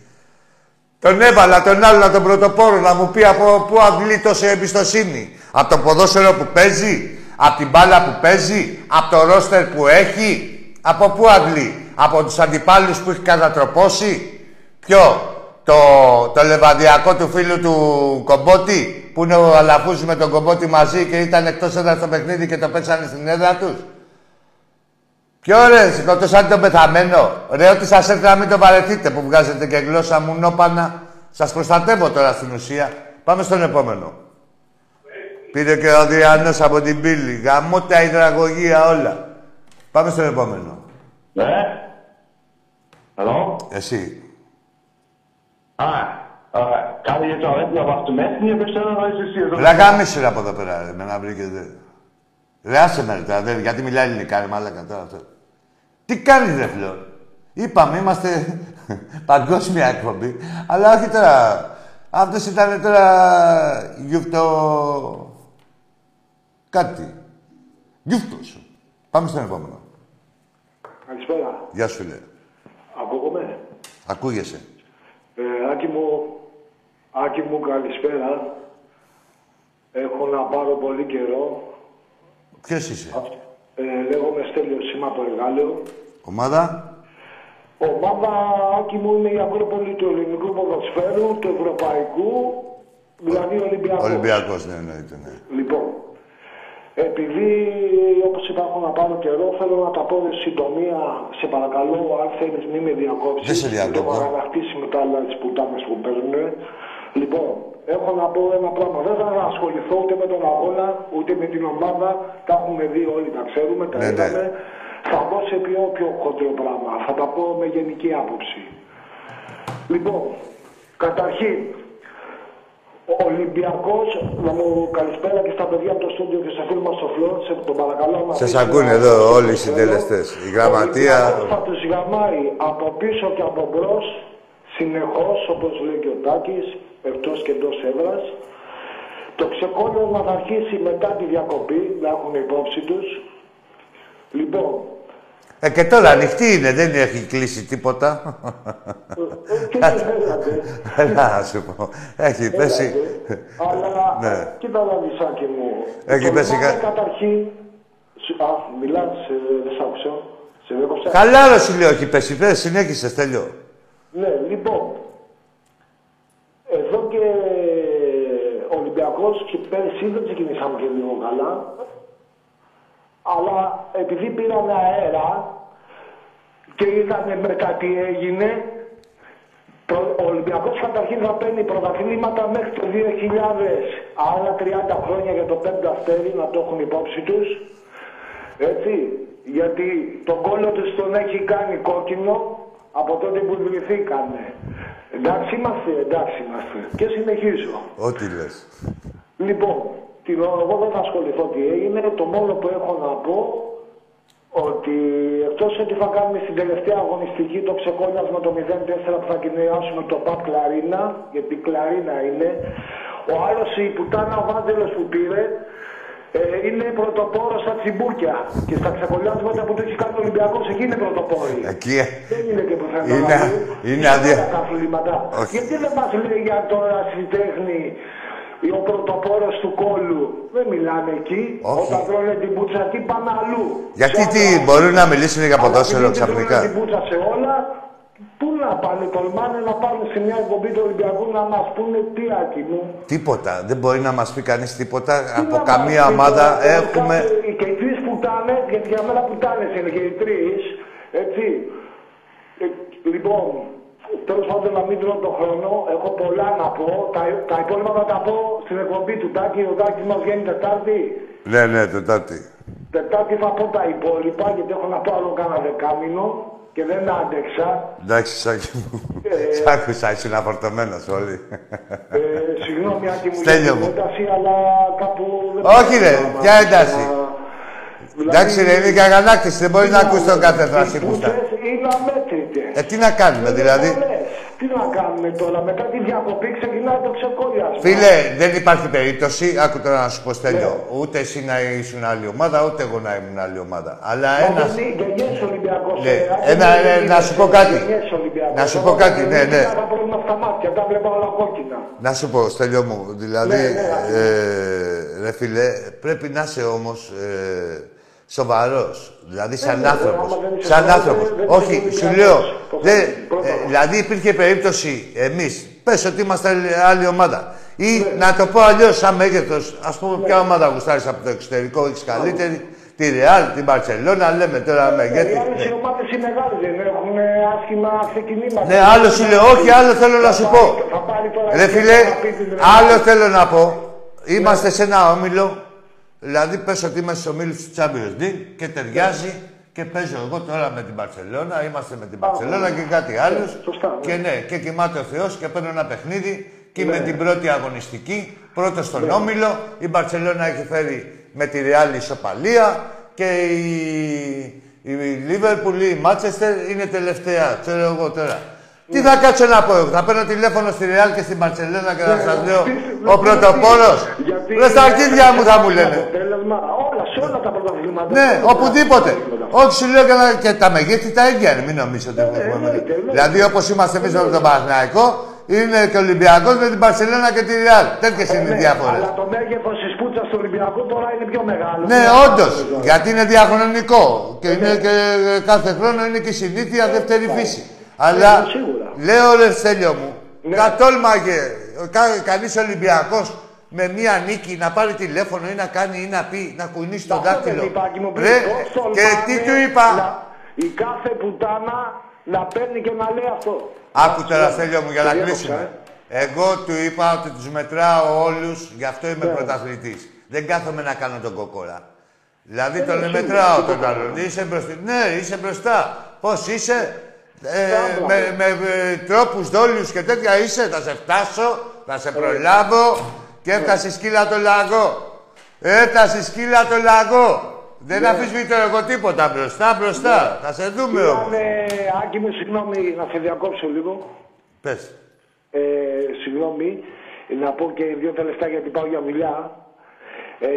Τον έβαλα τον άλλο τον πρωτοπόρο να μου πει από πού αντλεί τόση εμπιστοσύνη. Από το ποδόσφαιρο που παίζει, από την μπάλα που παίζει, από το ρόστερ που έχει. Από πού αντλεί, από τους αντιπάλους που έχει κατατροπώσει. Ποιο, το, το λεβαδιακό του φίλου του Κομπότη, που είναι ο Αλαφούς με τον Κομπότη μαζί και ήταν εκτός έδρας στο παιχνίδι και το παίξανε στην έδρα τους. Ποιο ρε, σκοτώσατε τον πεθαμένο. Ρε, ότι σας έρθει να μην το βαρεθείτε που βγάζετε και γλώσσα μου νόπανα. Σας προστατεύω τώρα στην ουσία. Πάμε στον επόμενο. Πήρε και ο Διάννος από την πύλη. Γαμώ τα υδραγωγεία όλα. Πάμε στον επόμενο. Ναι. Hallo? Εσύ. Ah, äh, kann ich jetzt auch endlich was zum Essen hier bestellen oder ist es hier so? Βλάκα μίσου ρε από εδώ πέρα, ρε, με να βρήκετε. Ρε, άσε με ρε, τώρα, δεν- γιατί μιλάει ελληνικά, ρε, μάλακα τώρα αυτό. Τι κάνεις, ρε, Φλόρ. Είπαμε, είμαστε παγκόσμια εκπομπή, αλλά όχι τώρα. Αυτός ήταν τώρα γιουφτο... Κάτι. Γιουφτος. Πάμε στον επόμενο. Καλησπέρα. Γεια σου, φίλε. Ακούγομαι; Ακούγεσαι. Ε, Άκη μου, Άκη μου, καλησπέρα. Έχω να πάρω πολύ καιρό. Ποιος είσαι; Ε, λέγομαι Στέλιος, είμαι από Εργάλεο. Ομάδα. Ομάδα, Άκη μου, είναι η Ακρόπολη του ελληνικού ποδοσφαίρου, του ευρωπαϊκού, δηλαδή Ολυμπιακός. Ολυμπιακός, ναι, εννοείται, ναι. Λοιπόν, επειδή όπως είπα έχω να πάρω καιρό, θέλω να τα πω σε συντομία, σε παρακαλώ, αν θέλεις μην με διακόψεις. Δεν σε διακόπτω. Το παραγραφτήσει με τα άλλα τις πουτάνες που παίρνουν. Λοιπόν, έχω να πω ένα πράγμα. Δεν θα ασχοληθώ ούτε με τον αγώνα, ούτε με την ομάδα. Τα έχουμε δει όλοι, τα ξέρουμε, τα Ναι, ναι. Είδαμε. Θα πω σε πιο, πιο χοντρό πράγμα. Θα τα πω με γενική άποψη. Λοιπόν, καταρχήν, Ο Ολυμπιακός, να μου καλησπέρα και στα παιδιά από το στούντιο και στο φίλο μας στο Φλόρ, σε τον παρακαλώ να Σας πεις ακούνε ένα- εδώ όλοι οι συντελεστές. Η γραμματεία... Ο Ολυμπιακός θα τους γαμάει από πίσω και από μπρος, συνεχώς, όπως λέει και ο Τάκης, εκτός και εντός έδρας. Το ξεκόλλημα θα αρχίσει μετά τη διακοπή, να έχουν υπόψη τους. Λοιπόν, Ε, και τώρα ανοιχτή είναι, δεν έχει κλείσει τίποτα. τι δεν θέλατε. Έλα, να σου πω. Έχει πέσει... Αλλά, Ναι. κοίτα να δεις, Άκη μου. Έχει πέσει Τολμάμε κα- Καταρχήν, σου- α, μιλάς, ε, δεν σ' άκουσα. Σε δέκοψα. Καλά, ρε, σου λέω, έχει πέσει. Πες, συνέχισε, τέλειο. Ναι, λοιπόν, εδώ και ο Ολυμπιακός και πέρσι δεν ξεκινήσαμε και λίγο καλά, αλλά επειδή πήραν αέρα και είδανε μετά τι έγινε, το- ο Ολυμπιακός καταρχήν θα παίρνει πρωταθλήματα μέχρι το 2000, άλλα 30 χρόνια για το πέμπτο αστέρι, να το έχουν υπόψη τους. Έτσι, γιατί τον κόλλο τους τον έχει κάνει κόκκινο από τότε που ιδρυθήκανε. Εντάξει είμαστε, εντάξει είμαστε. Και συνεχίζω. Ό,τι λες. Λοιπόν, την, εγώ δεν θα ασχοληθώ τι έγινε. Το μόνο που έχω να πω ότι εκτός ότι θα κάνουμε στην τελευταία αγωνιστική το ξεκόλιασμα το 0-4 που θα κυνηγάσουμε το ΠΑΠ Κλαρίνα, γιατί Κλαρίνα είναι, ο άλλος η πουτάνα ο Βάζελος που πήρε ε, είναι πρωτοπόρος στα τσιμπούκια και στα ξεκολλιάσματα που το έχει κάνει ο Ολυμπιακός εκεί είναι πρωτοπόροι. Εκεί, ε, Δεν είναι και πουθενά. Είναι- δηλαδή. είναι Στα αδια- άλλα τα αθλήματα. Όχι. Γιατί δεν μας λέει για τώρα στη τέχνη ο πρωτοπόρος του κόλου. Δεν μιλάνε εκεί. Όχι. Όταν τρώνε την πουτσα, τι πάνε αλλού. Γιατί Σε τι, άλλα- μπορούν να μιλήσουν για Αλλά ποδόσφαιρο επειδή τρώνε ξαφνικά; την πουτσα σε όλα, πού να πάνε, τολμάνε να πάνε σε μια εκπομπή του Ολυμπιακού να μας πούνε τι άκη μου. Τίποτα. Δεν μπορεί να μας πει κανείς τίποτα. Τι Από να μας καμία πει ομάδα τώρα, έχουμε... κάθε- Και οι τρεις πουτάνες, γιατί για μένα πουτάνες είναι και οι τρεις, έτσι. Ε, λοιπόν, τέλος πάντων να μην τρώω τον χρόνο, έχω πολλά να πω. Τα, τα υπόλοιπα θα τα πω στην εκπομπή του Τάκη. Ο Τάκης μας βγαίνει Τετάρτη. Ναι, ναι, Τετάρτη. Τετάρτη θα πω τα υπόλοιπα, γιατί έχω να πω άλλο κάνα δεκάμινο και δεν άντεξα. Εντάξει, Σάκη μου. Ε, Σ' άκουσα, ήσουν αφορτωμένος όλοι. Ε, συγγνώμη, Άκη μου, Στέλιο για την μου. ένταση, αλλά κάπου... δεν Όχι, ρε, μπορώ να- ποια ένταση; Δηλαδή, Εντάξει, ρε, είναι και αγανάκτηση. Δεν μπορεί να ακούσει τον κάθε φράση Οι που πούτσες θα. Είναι αμέτρητες. Ε, τι να κάνουμε, Είναι δηλαδή; πολλές. Τι να κάνουμε τώρα, μετά τη διακοπή ξεκινάει το ξεκόλιασμα. Φίλε, δεν υπάρχει περίπτωση, άκου τώρα να σου πω στέλιο, Ναι. ούτε εσύ να ήσουν άλλη ομάδα, ούτε εγώ να ήμουν άλλη ομάδα. Αλλά Μα ένας... γιατί γενιές Ολυμπιακός, Ναι, ε, Άκη, ένα- δεν ε, είναι να σου πω κάτι. γενιές Ολυμπιακός. Να σου πω Εγώ κάτι, ναι, δεν ναι. είχα πρόβλημα στα μάτια, τα βλέπα όλα κόκκινα. Να σου πω, Στέλιο μου, δηλαδή, Ναι, ναι, ε, ρε φίλε, πρέπει να είσαι όμως ε, σοβαρός. Δηλαδή, σαν ναι, άνθρωπος. άμα δεν είσαι Σαν σοβαρός, άνθρωπος. δεν- δεν Όχι, είσαι σου Ολυμπιακός. λέω, Το δεν- θέμα, πρώτα. ε, δηλαδή υπήρχε περίπτωση εμείς, πες ότι είμαστε άλλη ομάδα. Ή Ναι. να το πω αλλιώς, σαν μέγεθος, ας πούμε, ποια ομάδα γουστάρεις από το εξωτερικό, έχεις καλύτερη, τη Ρεάλ, την Μπαρσελόνα, λέμε τώρα Οι μεγέθη. άλλες οι ομάδες οι μεγάλες δεν έχουν άσχημα ξεκινήματα. Ναι, άλλο σου λέω, όχι, άλλο θέλω να σου Θα πω. πάρει- θα πάρει τώρα Ρε και φίλε, θα πει την άλλο θέλω να πω. Είμαστε σε ένα όμιλο, δηλαδή πες ότι είμαστε στο όμιλο του Champions League και ταιριάζει και παίζω εγώ τώρα με την Παρσελώνα, είμαστε με την Παρσελώνα και κάτι άλλο. σωστά, ναι. Και ναι, και κοιμάται ο Θεός και παίρνω ένα παιχνίδι και είμαι Ναι. την πρώτη αγωνιστική, πρώτο στον όμιλο. Η Μπαρσελόνα έχει φέρει με τη Real ισοπαλία και η, η Liverpool ή η Manchester είναι τελευταία, ξέρω εγώ τώρα. Τι θα κάτσω να πω, εγώ, θα παίρνω τηλέφωνο στη Real και στην Μπαρσελόνα και θα σας λέω ο πρωτοπόρος. Γιατί Ρε στα αρχίδια μου θα μου είναι λένε. αποτέλεσμα, όλα, σε όλα τα πρωταθλήματα. Ναι, Σε όλα τα οπουδήποτε. πρωταθλήματα. Όχι, σου λέω και, να- και τα μεγέθη τα ίδια είναι. Μην νομίζω ότι έχουμε. εννοείται, εννοείται. Δηλαδή, όπως είμαστε εμείς με τον Παναθηναϊκό, είναι και ο Ολυμπιακός με την Παρσελόνα και τη Real. Τέτοιες είναι οι Ναι, διάφορες. Αλλά το μέγεθος της πουτσα του Ολυμπιακού τώρα είναι πιο μεγάλο. Ναι, Είναι όντως. μεγάλο. Γιατί είναι διαχρονικό. Και, είναι Ναι. και ε, κάθε χρόνο είναι και η συνήθεια δεύτερη φύση. Αλλά ναι, σίγουρα. λέω ρε Στέλιο μου, Ναι. κατόλμαγε κα, κανείς Ολυμπιακός με μία νίκη να πάρει τηλέφωνο ή να κάνει ή να πει, να κουνήσει τον Αυτό δεν δάκτυλο. είπα, Άκη μου, πριν. Ρε, Πώς τολμάνε και τι του είπα; να- Η κάθε πουτάνα να παίρνει και να λέει αυτό. Άκου τώρα, Στέλιο μου, για να Τελείωσα, κλείσουμε. ε. Εγώ του είπα ότι τους μετράω όλους, γι' αυτό είμαι Ναι. πρωταθλητής. Δεν κάθομαι να κάνω τον κοκόρα. Δηλαδή Ε, τον σίγουρα, μετράω τον τον κοκόρα. άλλον. Είσαι μπροστά. Ναι, είσαι μπροστά. Πώς είσαι; Ε, με, με, με τρόπους δόλιους και τέτοια είσαι, θα σε φτάσω, θα σε προλάβω και έφτασε σκύλα το λαγό. Έφτασε σκύλα το λαγό. Δεν αφισβητώ εγώ τίποτα μπροστά, μπροστά. Θα σε δούμε όμως. Ήτανε, Άκη μου, συγγνώμη, να σε διακόψω λίγο. Πες. Ε, συγγνώμη, να πω και δύο τελευταία γιατί πάω για δουλειά. Ε,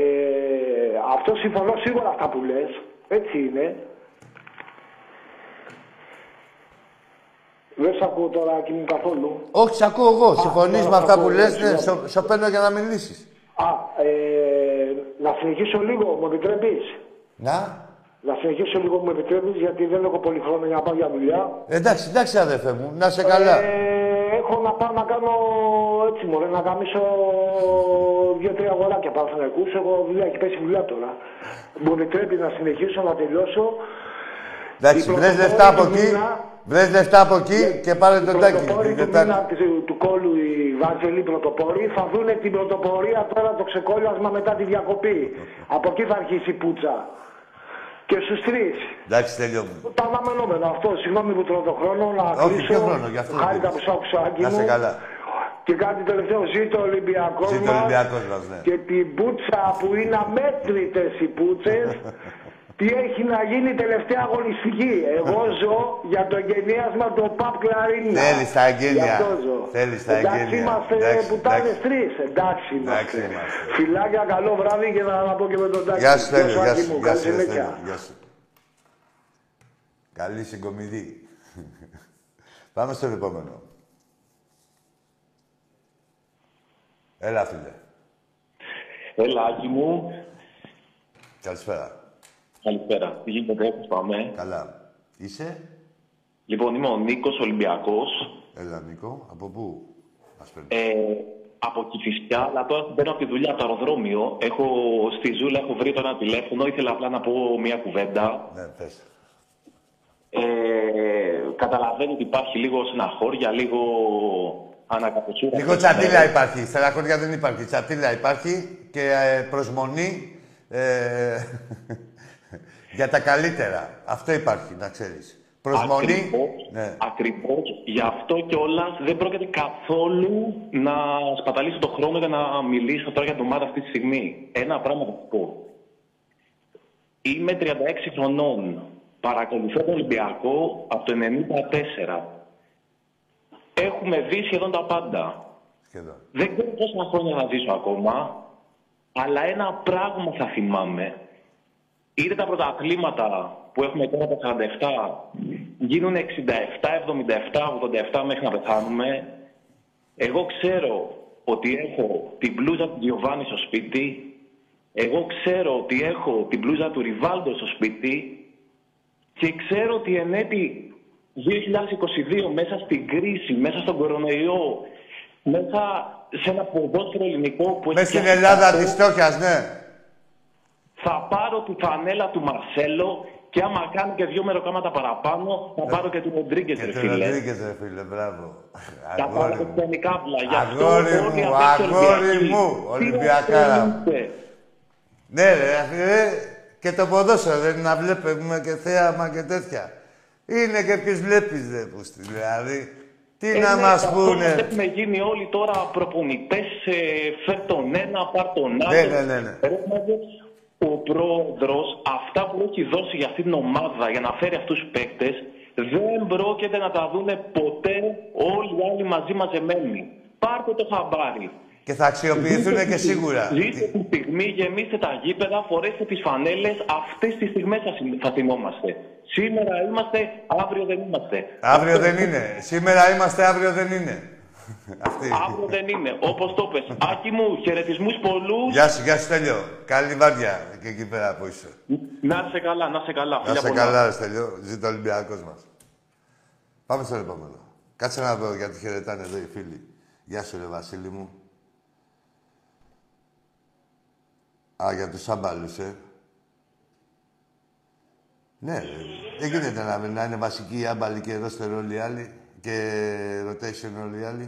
αυτό συμφωνώ σίγουρα αυτά που λες. Έτσι είναι. Δεν σ' ακούω τώρα, Άκη μου, καθόλου. Όχι, σε ακούω εγώ. Συμφωνείς τώρα με αυτά σ' που ακούω, λες, συγγνώμη. ναι, σο- σο παίρνω για να μιλήσεις. Α, ε, να συνεχίσω λίγο, μου επιτρέπεις; Να. Να συνεχίσω λίγο, μου επιτρέπεις, γιατί δεν έχω πολύ χρόνο για να πάω για δουλειά. Εντάξει, εντάξει αδερφέ μου, να σε καλά. Ε, έχω να πάω να κάνω έτσι μωρέ, να γαμίσω δύο-τρία αγοράκια παραθυναϊκούς. Έχω δουλειά, έχει πέσει δουλειά τώρα. Μου επιτρέπει να συνεχίσω, να τελειώσω. Εντάξει, η βρες πρωτοπόρη λεφτά από του εκεί, μήνα- βρες λεφτά από εκεί και πάρε τον τάκι. πρωτοπόρη την του Τετάρτη. μήνα του, του κόλου η Βάζελη πρωτοπόρη θα δούνε την πρωτοπορία τώρα το ξεκόλιασμα μετά τη διακοπή. Από εκεί θα αρχίσει η πουτσα. Και στους τρεις. Εντάξει, τέλειο μου. Τα αναμενόμενα αυτό, συγγνώμη που τρώω τον χρόνο να Όχι, κλείσω. ποιο χρόνο, γι' αυτό δεν Χάρηκα πειράζει. που σ' άκουσα, Άκη Να σε μου. καλά. Και κάτι τελευταίο, ζήτω ο Ολυμπιακός Ζήτω ο μας. Ολυμπιακός μας, ναι. Και την πουτσα που είναι αμέτρητες οι πούτσες, τι έχει να γίνει τελευταία αγωνιστική; Εγώ ζω για το εγγενίασμα του ΠΑΠ Κλαρίνα. Θέλεις τα εγγένεια. Γι' αυτό ζω. Θέλεις τα Εντάξει εγγένεια. είμαστε Εντάξει, πουτάνες εντάξει. τρεις. Εντάξει είμαστε. είμαστε. Φιλάκια, καλό βράδυ και να, να πω και με τον Τάκη. Γεια σου, Τέλειο, γεια Άκη σου, μου, γεια καλή σου, ρε, συνέχεια. Στέλιο, γεια σου. Καλή συγκομιδή. Πάμε στον επόμενο. Έλα, φίλε. Έλα, Άκη μου. Καλησπέρα. Καλησπέρα. Τι γίνεται, πώς πάμε. Καλά. Είσαι; Λοιπόν, είμαι ο Νίκος Ολυμπιακός. Έλα, Νίκο. Από πού μας παίρνεις; Ε, από Κηφισιά, αλλά τώρα μπαίνω από τη δουλειά από το αεροδρόμιο. Έχω, στη Ζούλα έχω βρει τώρα ένα τηλέφωνο. Ήθελα απλά να πω μια κουβέντα. Ναι, πες. Ε, καταλαβαίνω ότι υπάρχει λίγο στεναχώρια, λίγο ανακατοσούρα. Λίγο τσατήλα υπάρχει. Στεναχώρια δεν υπάρχει. Τσατήλα υπάρχει και ε, προσμονή ε, για τα καλύτερα. Αυτό υπάρχει, να ξέρεις. Προσμονή. Ακριβώς, Ναι. ακριβώς. Γι' αυτό κιόλας δεν πρόκειται καθόλου να σπαταλήσω το χρόνο για να μιλήσω τώρα για την ομάδα αυτή τη στιγμή. Ένα πράγμα θα σου πω. Είμαι 36 χρονών. Παρακολουθώ τον Ολυμπιακό από το 94. Έχουμε δει σχεδόν τα πάντα. Σχεδόν. Δεν ξέρω πόσα χρόνια θα ζήσω ακόμα, αλλά ένα πράγμα θα θυμάμαι. Είτε τα πρωταθλήματα που έχουμε τώρα τα 47 γίνουν 67, 77, 87 μέχρι να πεθάνουμε. Εγώ ξέρω ότι έχω την μπλούζα του Γιωβάνη στο σπίτι. Εγώ ξέρω ότι έχω την μπλούζα του Ριβάλντο στο σπίτι. Και ξέρω ότι εν έτη 2022 μέσα στην κρίση, μέσα στον κορονοϊό, μέσα σε ένα ποδόσφαιρο ελληνικό που έχει Μες στην φτιάξει Ελλάδα αυτό, της φτώχειας, ναι. Θα πάρω τη φανέλα του Μαρσέλο και άμα κάνει και δύο μεροκάματα παραπάνω, θα πάρω και του Ροντρίγκες, Και ρε το φίλε. Ροντρίγκες, ρε φίλε, μπράβο. Τα Αγόρι πάρω μου. και την κάβλα. Γι' αυτό Αγόρι όλοι μου, αυτοί οι αγόρι Ολυμπιακοί, μου, τι Ολυμπιακάρα μου. ασθενείστε. Ναι, ρε, φίλε, και το ποδόσφαιρο δεν είναι να βλέπουμε και θέαμα και τέτοια. Είναι και ποιους βλέπεις, ρε, πούστη, δηλαδή. Τι Ε, να ναι, μας καθόλου πούνε; Έχουμε γίνει όλοι τώρα προπονητές, ε, φέρ τον ένα, πάρ τον άλλο. Ναι, ναι, ναι, ναι. Ρε, μάγκες, Ο πρόεδρος, αυτά που έχει δώσει για αυτή την ομάδα για να φέρει αυτούς τους παίκτες, δεν πρόκειται να τα δούνε ποτέ όλοι οι άλλοι μαζί μαζεμένοι. Πάρτε το χαμπάρι. Και θα αξιοποιηθούν και σίγουρα. Ζήστε τη στιγμή, γεμίστε τα γήπεδα, φορέστε τις φανέλες. Αυτές τις στιγμές θα, συ- θα θυμόμαστε. Σήμερα είμαστε, αύριο δεν είμαστε. Αύριο δεν είναι. Σήμερα είμαστε, αύριο δεν είναι. Αυτή. Αύριο δεν είναι. Όπως το πες. Άκη μου, χαιρετισμούς πολλούς. Γεια σου, γεια σου, Στέλιο. Καλή βάρδια και εκεί πέρα που είσαι. Να είσαι καλά, να είσαι καλά. Να Φιλιά είσαι πολλά. καλά, ρε Στέλιο. Ζήτω ο Ολυμπιακός μας. Πάμε στο επόμενο. Κάτσε να δω γιατί χαιρετάνε εδώ οι φίλοι. Γεια σου, ρε Βασίλη μου. Α, για τους άμπαλους, ε. Ναι, ρε. δεν γίνεται να, να είναι βασική η άμπαλη και ρόστερ όλοι οι άλλοι και rotation όλοι οι άλλοι.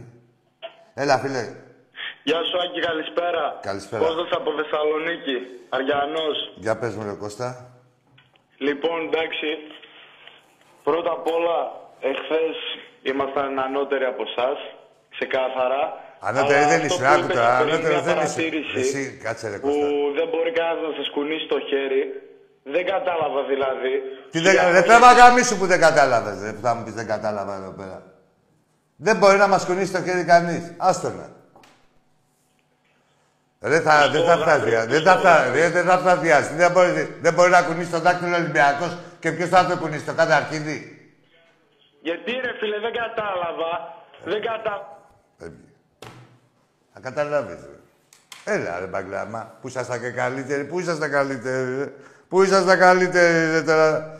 Έλα, φίλε. Γεια σου Άκη, καλησπέρα. Καλησπέρα. Κώστας από Θεσσαλονίκη, Αριανός. Για πες μου, ρε Κώστα. Λοιπόν, εντάξει, πρώτα απ' όλα εχθές ήμασταν ανώτεροι από εσάς, ξεκάθαρα. Ανώτερη Αλλά δεν αυτό είσαι, που άκου είπες τώρα, πριν, ανώτερο μια δεν είσαι. παρατήρηση Εσύ, κάτσε ρε Που Κώστα. δεν μπορεί κανένας να σα κουνήσει το χέρι. Δεν κατάλαβα δηλαδή. Τι δεν, ρε τράβα γάμισου που δεν κατάλαβες, ρε, που θα μου πεις δεν κατάλαβα εδώ πέρα. Δεν μπορεί να μας κουνήσει το χέρι κανείς. Άστο να. Ρε, θα, δεν θα φτάσει, δεν θα φτάσει, ρε, δεν θα φτάσει. Δεν μπορεί, δεν μπορεί να κουνήσει το δάκτυλο Ολυμπιακός και ποιος θα το κουνήσει, το καταρχίδι. Γιατί ρε φίλε, δεν κατάλαβα. Δεν κατάλαβα. Θα καταλάβεις, ρε. Έλα, ρε Μπαγκλάμα, που ήσασταν και καλύτεροι, πού ήσασταν καλύτεροι, ρε. Πού ήσασταν καλύτεροι, ρε, τώρα;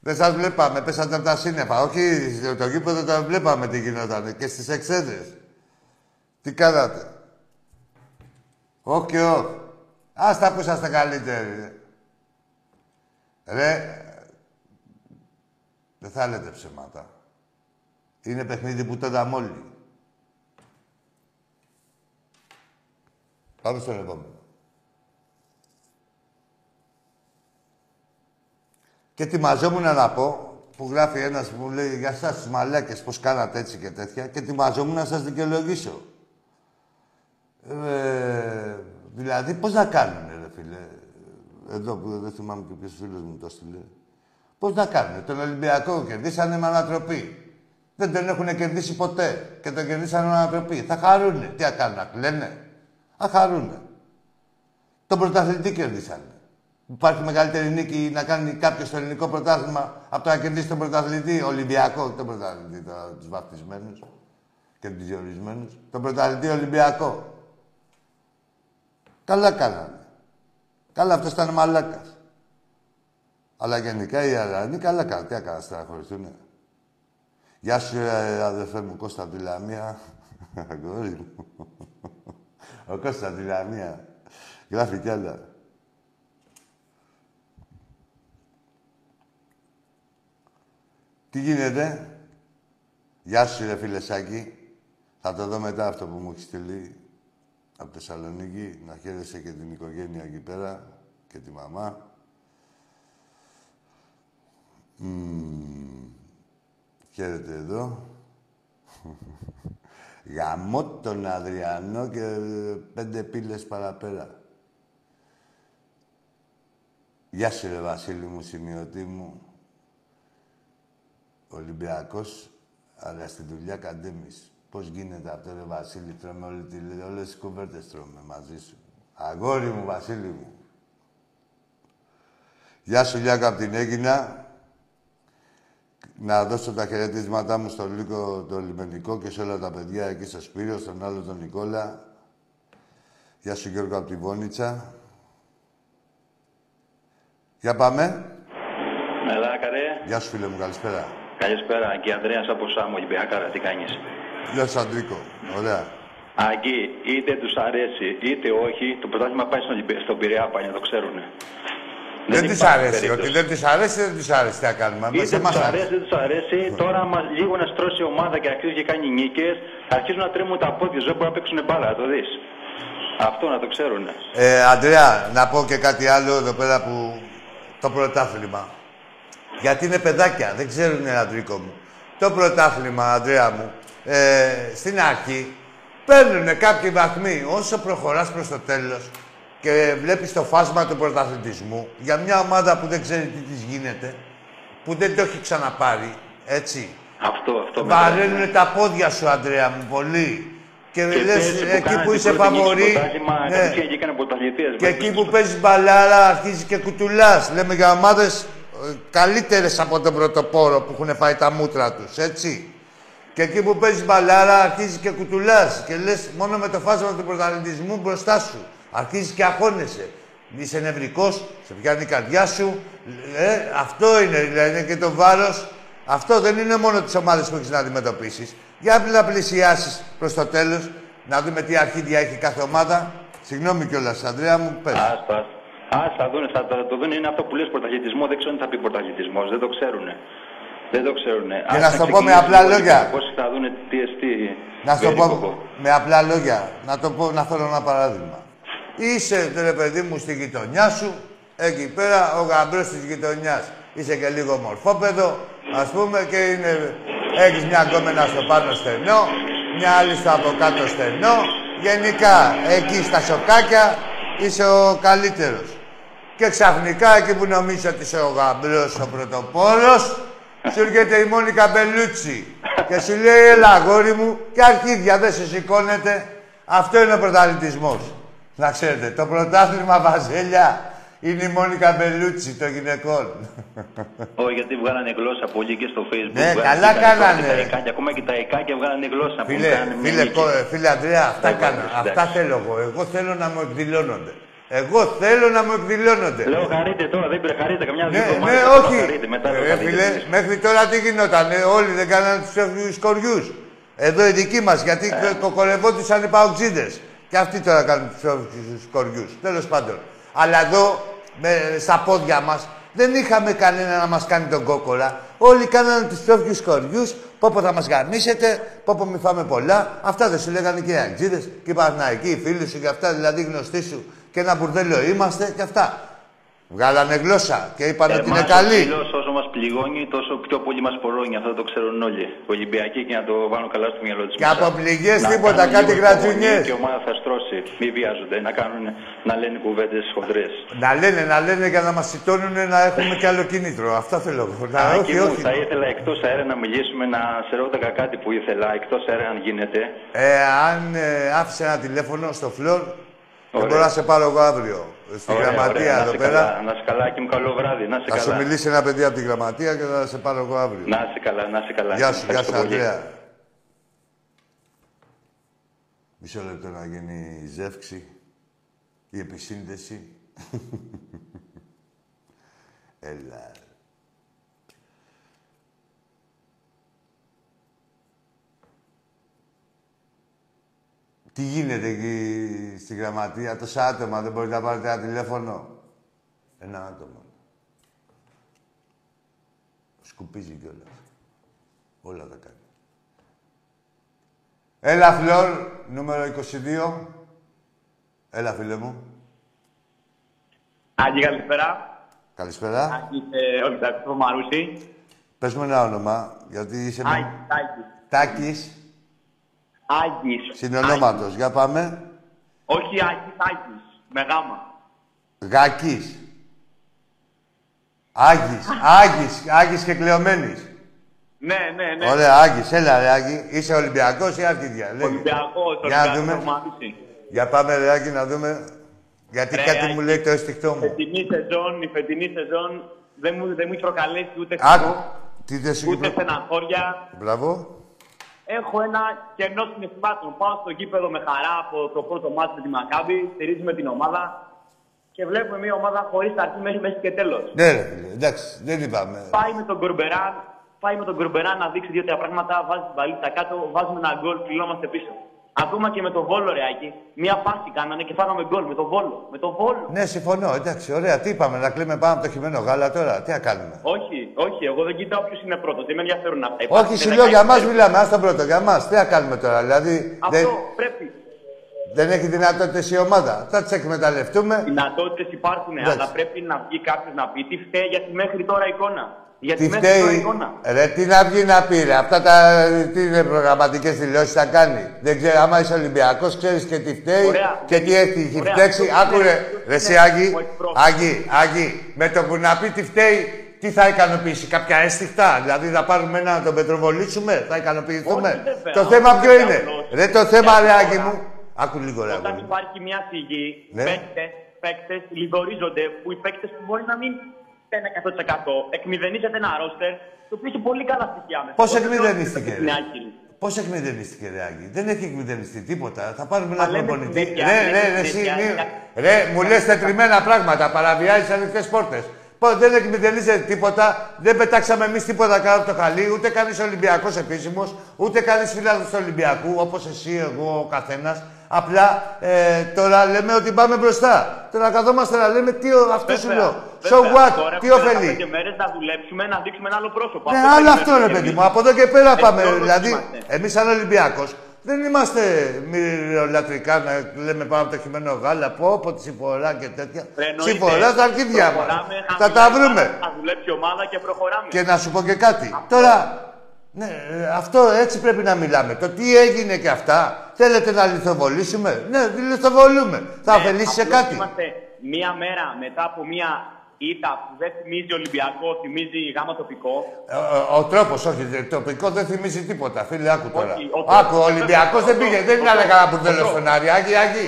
Δεν σας βλέπαμε, πέσατε από τα σύννεφα. Όχι, το γήπεδο το βλέπαμε τι γινόταν και στις εξέδρες. Τι κάνατε; Όχι και όχι. Άστα που ήσασταν καλύτεροι, ρε. Ρε, δεν θα λέτε ψέματα. Είναι παιχνίδι που το είδαμε όλοι. Πάμε στον επόμενο. Και ετοιμαζόμουν να πω, που γράφει ένας που μου λέει για σας τους μαλάκες πώς κάνατε έτσι και τέτοια και ετοιμαζόμουν να σας δικαιολογήσω. Ε, δηλαδή, πώς να κάνουνε, ρε φίλε; Εδώ που δεν θυμάμαι και ποιος φίλος μου το στείλε. Πώς να κάνουνε; Τον Ολυμπιακό κερδίσανε με ανατροπή. Δεν τον έχουν κερδίσει ποτέ. Και τον κερδίσανε με ανατροπή. Θα χαρούνε. Τι θα κάνουν, να κλαίνε; Θα χαρούνε. Τον πρωταθλητή κερδίσανε. Υπάρχει μεγαλύτερη νίκη να κάνει κάποιος στο ελληνικό πρωτάθλημα από το να κερδίσει τον πρωταθλητή Ολυμπιακό, όχι τον πρωταθλητή τώρα, τους βαφτισμένους και τους διορισμένους. Τον πρωταθλητή Ολυμπιακό. Καλά κάνανε. Καλά, αυτός ήταν μαλάκας. Αλλά γενικά οι Αρανοί καλά κάνανε. Τι έκανα, στεναχωρηθούνε. Γεια σου, ε, αδερφέ μου, Κώστα από τη Λαμία. Αγόρι μου. Ο Κώστας από τη Λαμία. Γράφει κι άλλα. Τι γίνεται; Γεια σου, ρε φίλε Σάκη. Θα το δω μετά αυτό που μου έχεις στείλει από Θεσσαλονίκη. Να χαίρεσαι και την οικογένεια εκεί πέρα και τη μαμά. Μμμ. Χαίρετε εδώ. Γαμώ τον Αδριανό και πέντε πύλες παραπέρα. Γεια σου ρε Βασίλη μου, σημειωτή μου. Ολυμπιακός, αλλά στη δουλειά καντέμις. Πώς γίνεται αυτό ρε Βασίλη, τρώμε όλη τη, όλες τις κουβέρτες τρώμε μαζί σου. Αγόρι μου, Βασίλη μου. Γεια σου Λιάκα από την Έγινα. Να δώσω τα χαιρετίσματά μου στον Λίκο το λιμενικό και σε όλα τα παιδιά εκεί στο Σπύριο, στον άλλο τον Νικόλα. Γεια σου Γιώργο από τη Βόνιτσα. Για πάμε. Έλα, καρέ. Γεια σου φίλε μου, καλησπέρα. Καλησπέρα, Αγγί Ανδρέας από Σάμο, Ολυμπιακάρα, τι κάνεις; Γεια σου Αντρίκο. Ωραία. Αγγί, είτε τους αρέσει είτε όχι, το πρωτάθλημα πάει στον, Ολυμπι- στον Πειραιά πάλι, να το ξέρουνε. Δεν, της υπάρχει αρέσει. περίπτωση. Ότι δεν της αρέσει, δεν της αρέσει. Τι να κάνουμε. Είτε Σε τους εμάς αρέσει, δεν τους αρέσει. Τώρα, άμα λίγο να στρώσει η ομάδα και αρχίζει και κάνει νίκες, αρχίζουν να τρέμουν τα πόδια. Δεν μπορούν να παίξουν μπάλα, το δεις. Αυτό να το ξέρουν. Ε, Αντρέα, να πω και κάτι άλλο εδώ πέρα που... Το πρωτάθλημα. Γιατί είναι παιδάκια, δεν ξέρουν Αντρίκο μου. Το πρωτάθλημα, Αντρέα μου, ε, στην αρχή παίρνουν κάποιοι βαθμοί. Όσο προχωράς προς το τέλος και βλέπεις το φάσμα του πρωταθλητισμού για μια ομάδα που δεν ξέρει τι της γίνεται, που δεν το έχει ξαναπάρει, έτσι. Αυτό, αυτό. Βαραίνουν τα πόδια σου, Αντρέα μου, πολύ. Και, Και λες, πέρσι εκεί κάνανε που την είσαι πρώτη νίκη στο φαβορή, πρωτάθλημα, ναι. κατευθείαν και έκανε πρωταθλητές. Και εκεί που παίζεις μπαλάρα αρχίζεις και κουτουλάς. Λέμε για ομάδες καλύτερες από τον πρωτοπόρο που έχουν φάει τα μούτρα τους, έτσι. Και εκεί που παίζεις μπαλάρα αρχίζεις και κουτουλάς. Και λες μόνο με το φάσμα του πρωταθλητισμού μπροστά σου. Αρχίζεις και αγχώνεσαι. Είσαι νευρικός, σε πιάνει η καρδιά σου. Ε, αυτό είναι, δηλαδή είναι και το βάρος. Αυτό δεν είναι μόνο τις ομάδες που έχεις να αντιμετωπίσεις. Για να πλησιάσεις προς το τέλος, να δούμε τι αρχίδια έχει κάθε ομάδα. Συγγνώμη κιόλας, Ανδρέα μου, πες. Άστα. Α, θα δουν, θα, θα το δουν. Είναι αυτό που λες πρωταθλητισμό. Δεν ξέρουν τι θα πει πρωταθλητισμός. Δεν το ξέρουν. Δεν το ξέρουν. Και να σου το πω με απλά λόγια. Πώ θα δουν τι εστί. Να σου το πω με απλά λόγια. Να το πω, να φέρω ένα παράδειγμα. Είσαι, ρε παιδί μου, στη γειτονιά σου, εκεί πέρα ο γαμπρός της γειτονιάς. Είσαι και λίγο μορφόπεδο, ας πούμε, και είναι, έχεις μια γκόμενα στο πάνω στενό, μια άλλη στο από κάτω στενό. Γενικά, εκεί στα σοκάκια είσαι ο καλύτερος. Και ξαφνικά, εκεί που νομίζω ότι είσαι ο γαμπρός, ο πρωτοπόρος, σου έρχεται η Μόνικα Μπελούτσι και σου λέει, έλα αγόρι μου, και αρχίδια δεν σε σηκώνεται. Αυτό είναι ο πρωταθλητισμός. Να ξέρετε, το πρωτάθλημα Βαζέλια είναι η Μόνικα Μπελούτσι των γυναικών. Όχι, γιατί βγάλανε γλώσσα πολύ και στο facebook. Ναι, Βγάλανε καλά και τα κάνανε. εικάκια, Και τα εικάκια, ακόμα και τα εικάκια βγάλανε γλώσσα. που Φίλε, κάνανε μια φίλε, νίκη. κο- φίλε Αντρέα, αυτά Εντάξει, έκανα. εντάξει. Αυτά θέλω εγώ. Εγώ θέλω να μου εκδηλώνονται. Εγώ θέλω να μου εκδηλώνονται. Λέω χαρείτε τώρα, δεν πήρε χαρείτε καμιά δύο Ναι, εβδομάδες, ναι, τώρα όχι. χαρείτε, μετά το Ε, χαρείτε φίλε, εσείς. μέχρι τώρα τι γινόταν. όλοι δεν κάνανε τους ψεύτικου κοριούς. Εδώ οι δικοί μας, γιατί Ε. κοκορευόντουσαν οι παουτζίδε. Και αυτοί τώρα κάνουν τους ψεύτικου κοριούς. Τέλος πάντων. Αλλά εδώ, με, στα πόδια μας, δεν είχαμε κανένα να μας κάνει τον κόκορα. Όλοι κάνανε τους ψεύτικου κοριούς. Πόπο θα μας γαμίσετε, πόπο μη φάμε πολλά. Αυτά δεν σου λέγανε και οι Αγτζίδε και οι Παναϊκοί, οι φίλοι σου και αυτά, δηλαδή γνωστοί σου. Και ένα μπουρδέλο είμαστε και αυτά. Βγάλανε γλώσσα και είπαν ότι είναι Εμάς ο καλή. φίλος όσο μας πληγώνει, τόσο πιο πολύ μας πορώνει. Αυτό το ξέρουν όλοι. Ολυμπιακοί και να το βάλουν καλά στο μυαλό τους. Και από πληγές Να τίποτα, κάνουν κάτι λίγο γρατζουνιές. υπομονή Και η ομάδα θα στρώσει. Μην βιάζονται. Να, κάνουν, να λένε κουβέντες χοντρές. Να λένε, να λένε για να μας σιτώνουν να έχουμε κι άλλο κίνητρο. Αυτό θέλω εγώ. Να, Άκη όχι, μου, όχι. θα ήθελα εκτός αέρα να μιλήσουμε, να σε ρώταγα κάτι που ήθελα, εκτός αέρα αν γίνεται. Ε, αν ε, άφησε ένα τηλέφωνο στο φλόρ, δεν Ωραία. μπορώ να σε πάρω εγώ αύριο. Στη Ωραία, γραμματεία ωραία. Να εδώ σε πέρα. Καλά, να σε καλά και μου καλό βράδυ. Να σε Θα σου καλά. μιλήσει ένα παιδί από τη γραμματεία και θα σε πάρω εγώ αύριο. Να σε καλά, να σε καλά. Γεια σου, γεια Ευχαριστώ σου, πολύ. Αντρέα. Μισό λεπτό να γίνει η ζεύξη, η επισύνδεση. Έλα. Τι γίνεται εκεί στη γραμματεία, τόσα άτομα, δεν μπορείτε να πάρετε ένα τηλέφωνο; Ένα άτομο. Σκουπίζει κιόλας. Όλα τα κάνει. Έλα, Φλόρ, νούμερο 22. Έλα, φίλε μου. Άγγι, καλησπέρα. Καλησπέρα. Άγγι, ε, όχι, θα πω Μαρούση. Πες μου ένα όνομα, γιατί είσαι... Άγγι, Άγγι. Τάκης, Άγγις. συνονόματος. Για πάμε. Όχι Άγγις, Άγγις. Με γάμα. Γάκης. Άγης, Άγης, Άγης και κλεωμένης. Ναι, ναι, ναι. Ωραία, Άγης, έλα ρε Άγη. Είσαι Ολυμπιακός ή αρχίδια. λέγε. Ολυμπιακός, Για να Ολυμπιακός, δούμε. Μαρούση. Για πάμε ρε Άγη να δούμε. Γιατί Ρε, κάτι Άγη. μου λέει το αισθηκτό Η μου. φετινή σεζόν, η φετινή σεζόν δεν μου, δεν μου έχει προκαλέσει ούτε Άκου. θυμό, Τι δεν σου ούτε είπε. στεναχώρια. Μπράβο. Έχω ένα κενό συναισθημάτων. Πάω στο γήπεδο με χαρά από το πρώτο μάτι με τη Μακάμπη, στηρίζουμε την ομάδα και βλέπουμε μια ομάδα χωρίς αρχή μέχρι, μέχρι και τέλος. Ναι ρε φίλε, εντάξει, δεν είπαμε. Πάει με τον Κορμπεράν, πάει με τον Κορμπεράν να δείξει δύο-τρία πράγματα, βάζει την παλίτσα κάτω, βάζουμε ένα γκολ, πληλόμαστε πίσω. Ακόμα και με τον Βόλο, ρεάκι, μία πάση κάνανε και φάγαμε γκολ με τον Βόλο. Με τον Βόλο. Ναι, συμφωνώ. Εντάξει, ωραία. Τι είπαμε, να κλείμε πάνω από το χειμενό γάλα τώρα. Τι να κάνουμε; Όχι, όχι, εγώ δεν κοιτάω ποιος είναι πρώτος. Δεν με ενδιαφέρουν αυτά. Όχι, Υπάρχουν σου λέω για δεκαετίες. μα μιλάμε. Ας τον πρώτο, για μας. Τι να κάνουμε τώρα. Δηλαδή Αυτό δεν, πρέπει. δεν έχει δυνατότητες η ομάδα. Θα τις εκμεταλλευτούμε. Δυνατότητες υπάρχουν, Εντάξει. αλλά πρέπει να βγει κάποιος να πει τι φταίει για τη μέχρι τώρα εικόνα. Για τη Τι μέχρι τώρα φταίει. εικόνα. Ρε, τι να βγει να πει, ρε. Αυτά τα τι είναι προγραμματικές δηλώσεις θα κάνει. Δεν ξέρω, άμα είσαι Ολυμπιακός, ξέρεις και τι φταίει Ωραία. και τι έχει Ωραία. φταίξει. Αυτό Άκου είναι- ρε, αυτό ρε, εσύ είναι Άγγι, ο εκπρόσωπος. Άγγι, Άγγι, με το που να πει τι φταίει, τι θα ικανοποιήσει, κάποια αίσθηκτα; Δηλαδή θα πάρουμε ένα να τον πετροβολήσουμε, θα ικανοποιηθούμε; Όχι, βέβαια. το Όχι, θέμα ποιο βέβαια, είναι; απλώς. Ρε, το θέμα, Γιατί ρε, τώρα- Άγγι μου. Άκου λίγο, ρε, Όταν αγόρι μου. υπάρχει μια σιγή, Ναι. παίκτες, παίκτες λιγορίζονται, που οι παίκτες που μπορεί να μην είναι 100%, εκμηδενίζεται ένα ρόστερ, το οποίο έχει πολύ καλά στοιχεία μέσα. Πώς Εγώ δεν λέω ότι εκμηδενίστηκε, είναι ρε; άκυρη. Πώς εκμηδενίστηκε, ρε Άγγι. Δεν έχει εκμηδενιστεί τίποτα. Θα πάρουμε ένα Μα λέμε προπονητή. συνέχεια, Ρε, λέμε ρε, ρε, εσύ, συνέχεια, μη- είναι- ρε, μου λες τετριμένα πράγματα. Παραβιάζεις ανοιχτές πόρτες. Δεν εκμηδενίζεται τίποτα. Δεν πετάξαμε εμείς τίποτα κάτω από το χαλί. Ούτε κανείς Ολυμπιακός επίσημος, ούτε κανείς φίλο του Ολυμπιακού, όπως εσύ, εγώ, ο καθένας. Απλά ε, τώρα λέμε ότι πάμε μπροστά. Τώρα καθόμαστε να λέμε τι ο- αυτό σου Βέβαια, λέω. So βέβαια. what, Τώρα τι έχουμε ωφελεί; 15 μέρες να δουλέψουμε, να δείξουμε ένα άλλο πρόσωπο. Ναι, Αυτό άλλο περιμένουμε αυτό ρε κι παιδί εμείς. μου. Από εδώ και πέρα Έτσι πάμε. όλος Δηλαδή, είμαστε. εμείς σαν Ολυμπιακός Δεν είμαστε μυριολατρικά να λέμε πάνω από το χειμένο γάλα, πω, από τη συμφορά και τέτοια. Ρε, εννοείται. Συμφορά στα αρχίδια μα. Προχωράμε, Θα τα χαμηλά, βρούμε. Θα δουλέψει η ομάδα και προχωράμε. Και να σου πω και κάτι. Τώρα, ναι, ε, αυτό έτσι πρέπει να μιλάμε. Το τι έγινε και αυτά, θέλετε να λιθοβολήσουμε; Ναι, λιθοβολούμε. Θα Ναι, ωφελήσει σε απλώς κάτι. Είμαστε μία μέρα μετά από μία ήττα που δεν θυμίζει Ολυμπιακό, θυμίζει γάμα τοπικό. Ε, Ο, ο τρόπος, όχι, το τοπικό δεν θυμίζει τίποτα. Φίλε, άκου τώρα. Όχι, ο τρόπος- άκου, ο Ολυμπιακός δεν πήγε, δεν ήταν κανένα μπουρδέλο στον Άρη. Άγι, άγι,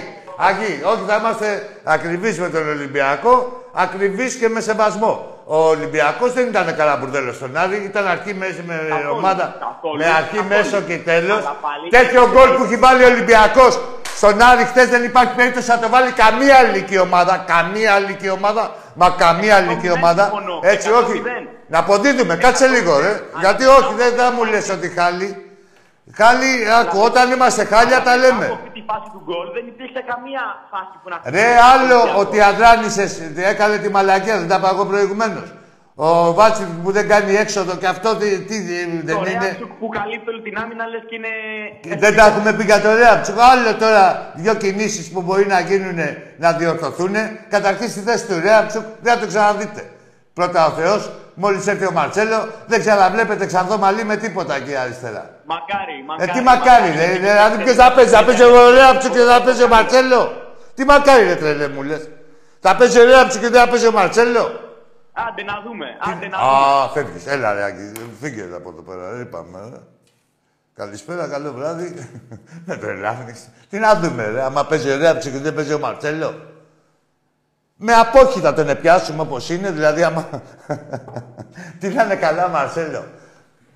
άγι. Όχι, θα είμαστε ακριβείς με τον Ολυμπιακό, ακριβείς και με σεβασμό. Ο Ολυμπιακός δεν ήταν κανένα μπουρδέλο στον Άρη, ήταν αρχή μέση με Καθόλου, ομάδα. καθόλου, με αρχή, καθόλου. μέσο και τέλος. Αλλά πάλι- Τέτοιο γκολ που έχει βάλει ο Ολυμπιακός στον Άρη χθες δεν υπάρχει περίπτωση να το βάλει καμία ελληνική ομάδα. Καμία ελληνική ομάδα. Μα καμία ελληνική ομάδα. συμφωνώ. Έτσι, όχι. 100%. Να αποδίδουμε, κάτσε λίγο, ρε. Γιατί όχι, δεν θα μου λες ότι χάλι. Χάλι, άκου, όταν είμαστε χάλια τα Από λέμε. αυτή τη φάση του γκολ δεν υπήρξε καμία φάση που να Ρε, άλλο ότι Αντράνησες έκανε τη μαλακία, δεν τα είπα εγώ προηγουμένως. Ο Βάτσι που δεν κάνει έξοδο και αυτό τι, τι δεν Το είναι; Ρέατσουκ που καλύπτει όλη την άμυνα λες και είναι... Δεν τα έχουμε πει για το Ρέαμψουκ. Άλλο τώρα δύο κινήσεις που μπορεί να γίνουν να διορθωθούν. Καταρχήν στη θέση του Ρέαμψουκ δεν θα το ξαναδείτε. Πρώτα ο Θεός, μόλις έρθει ο Μαρτσέλο, δεν ξαναβλέπετε ξανθό μαλλί με τίποτα εκεί αριστερά. Μακάρι, Ε, μακάρι. τι μακάρι, ρε. ρε, Δηλαδή, ποιος θα παίζει, θα παίζει ο Ρέαμψουκ και θα παίζει ο Μαρτσέλο. Τι μακάρι, ρε τρελέ μου λες. Θα παίζει ο Ρέαμψουκ και δεν θα παίζει ο Μαρτσέλο. Άντε να δούμε, άντε να δούμε. Α, φεύγεις. Έλα, ρε, Άκη. Φύγες εδώ από εδώ πέρα. ρε, Είπαμε, ρε. Καλησπέρα, καλό βράδυ. Με τρελάνεις. Τι να δούμε, ρε. Άμα παίζει ο Ρέαμψουκ και δεν παίζει ο Μαρτσέλο. Με απόχη θα τον πιάσουμε όπως είναι, δηλαδή άμα... Τι να είναι καλά, Μαρσέλο.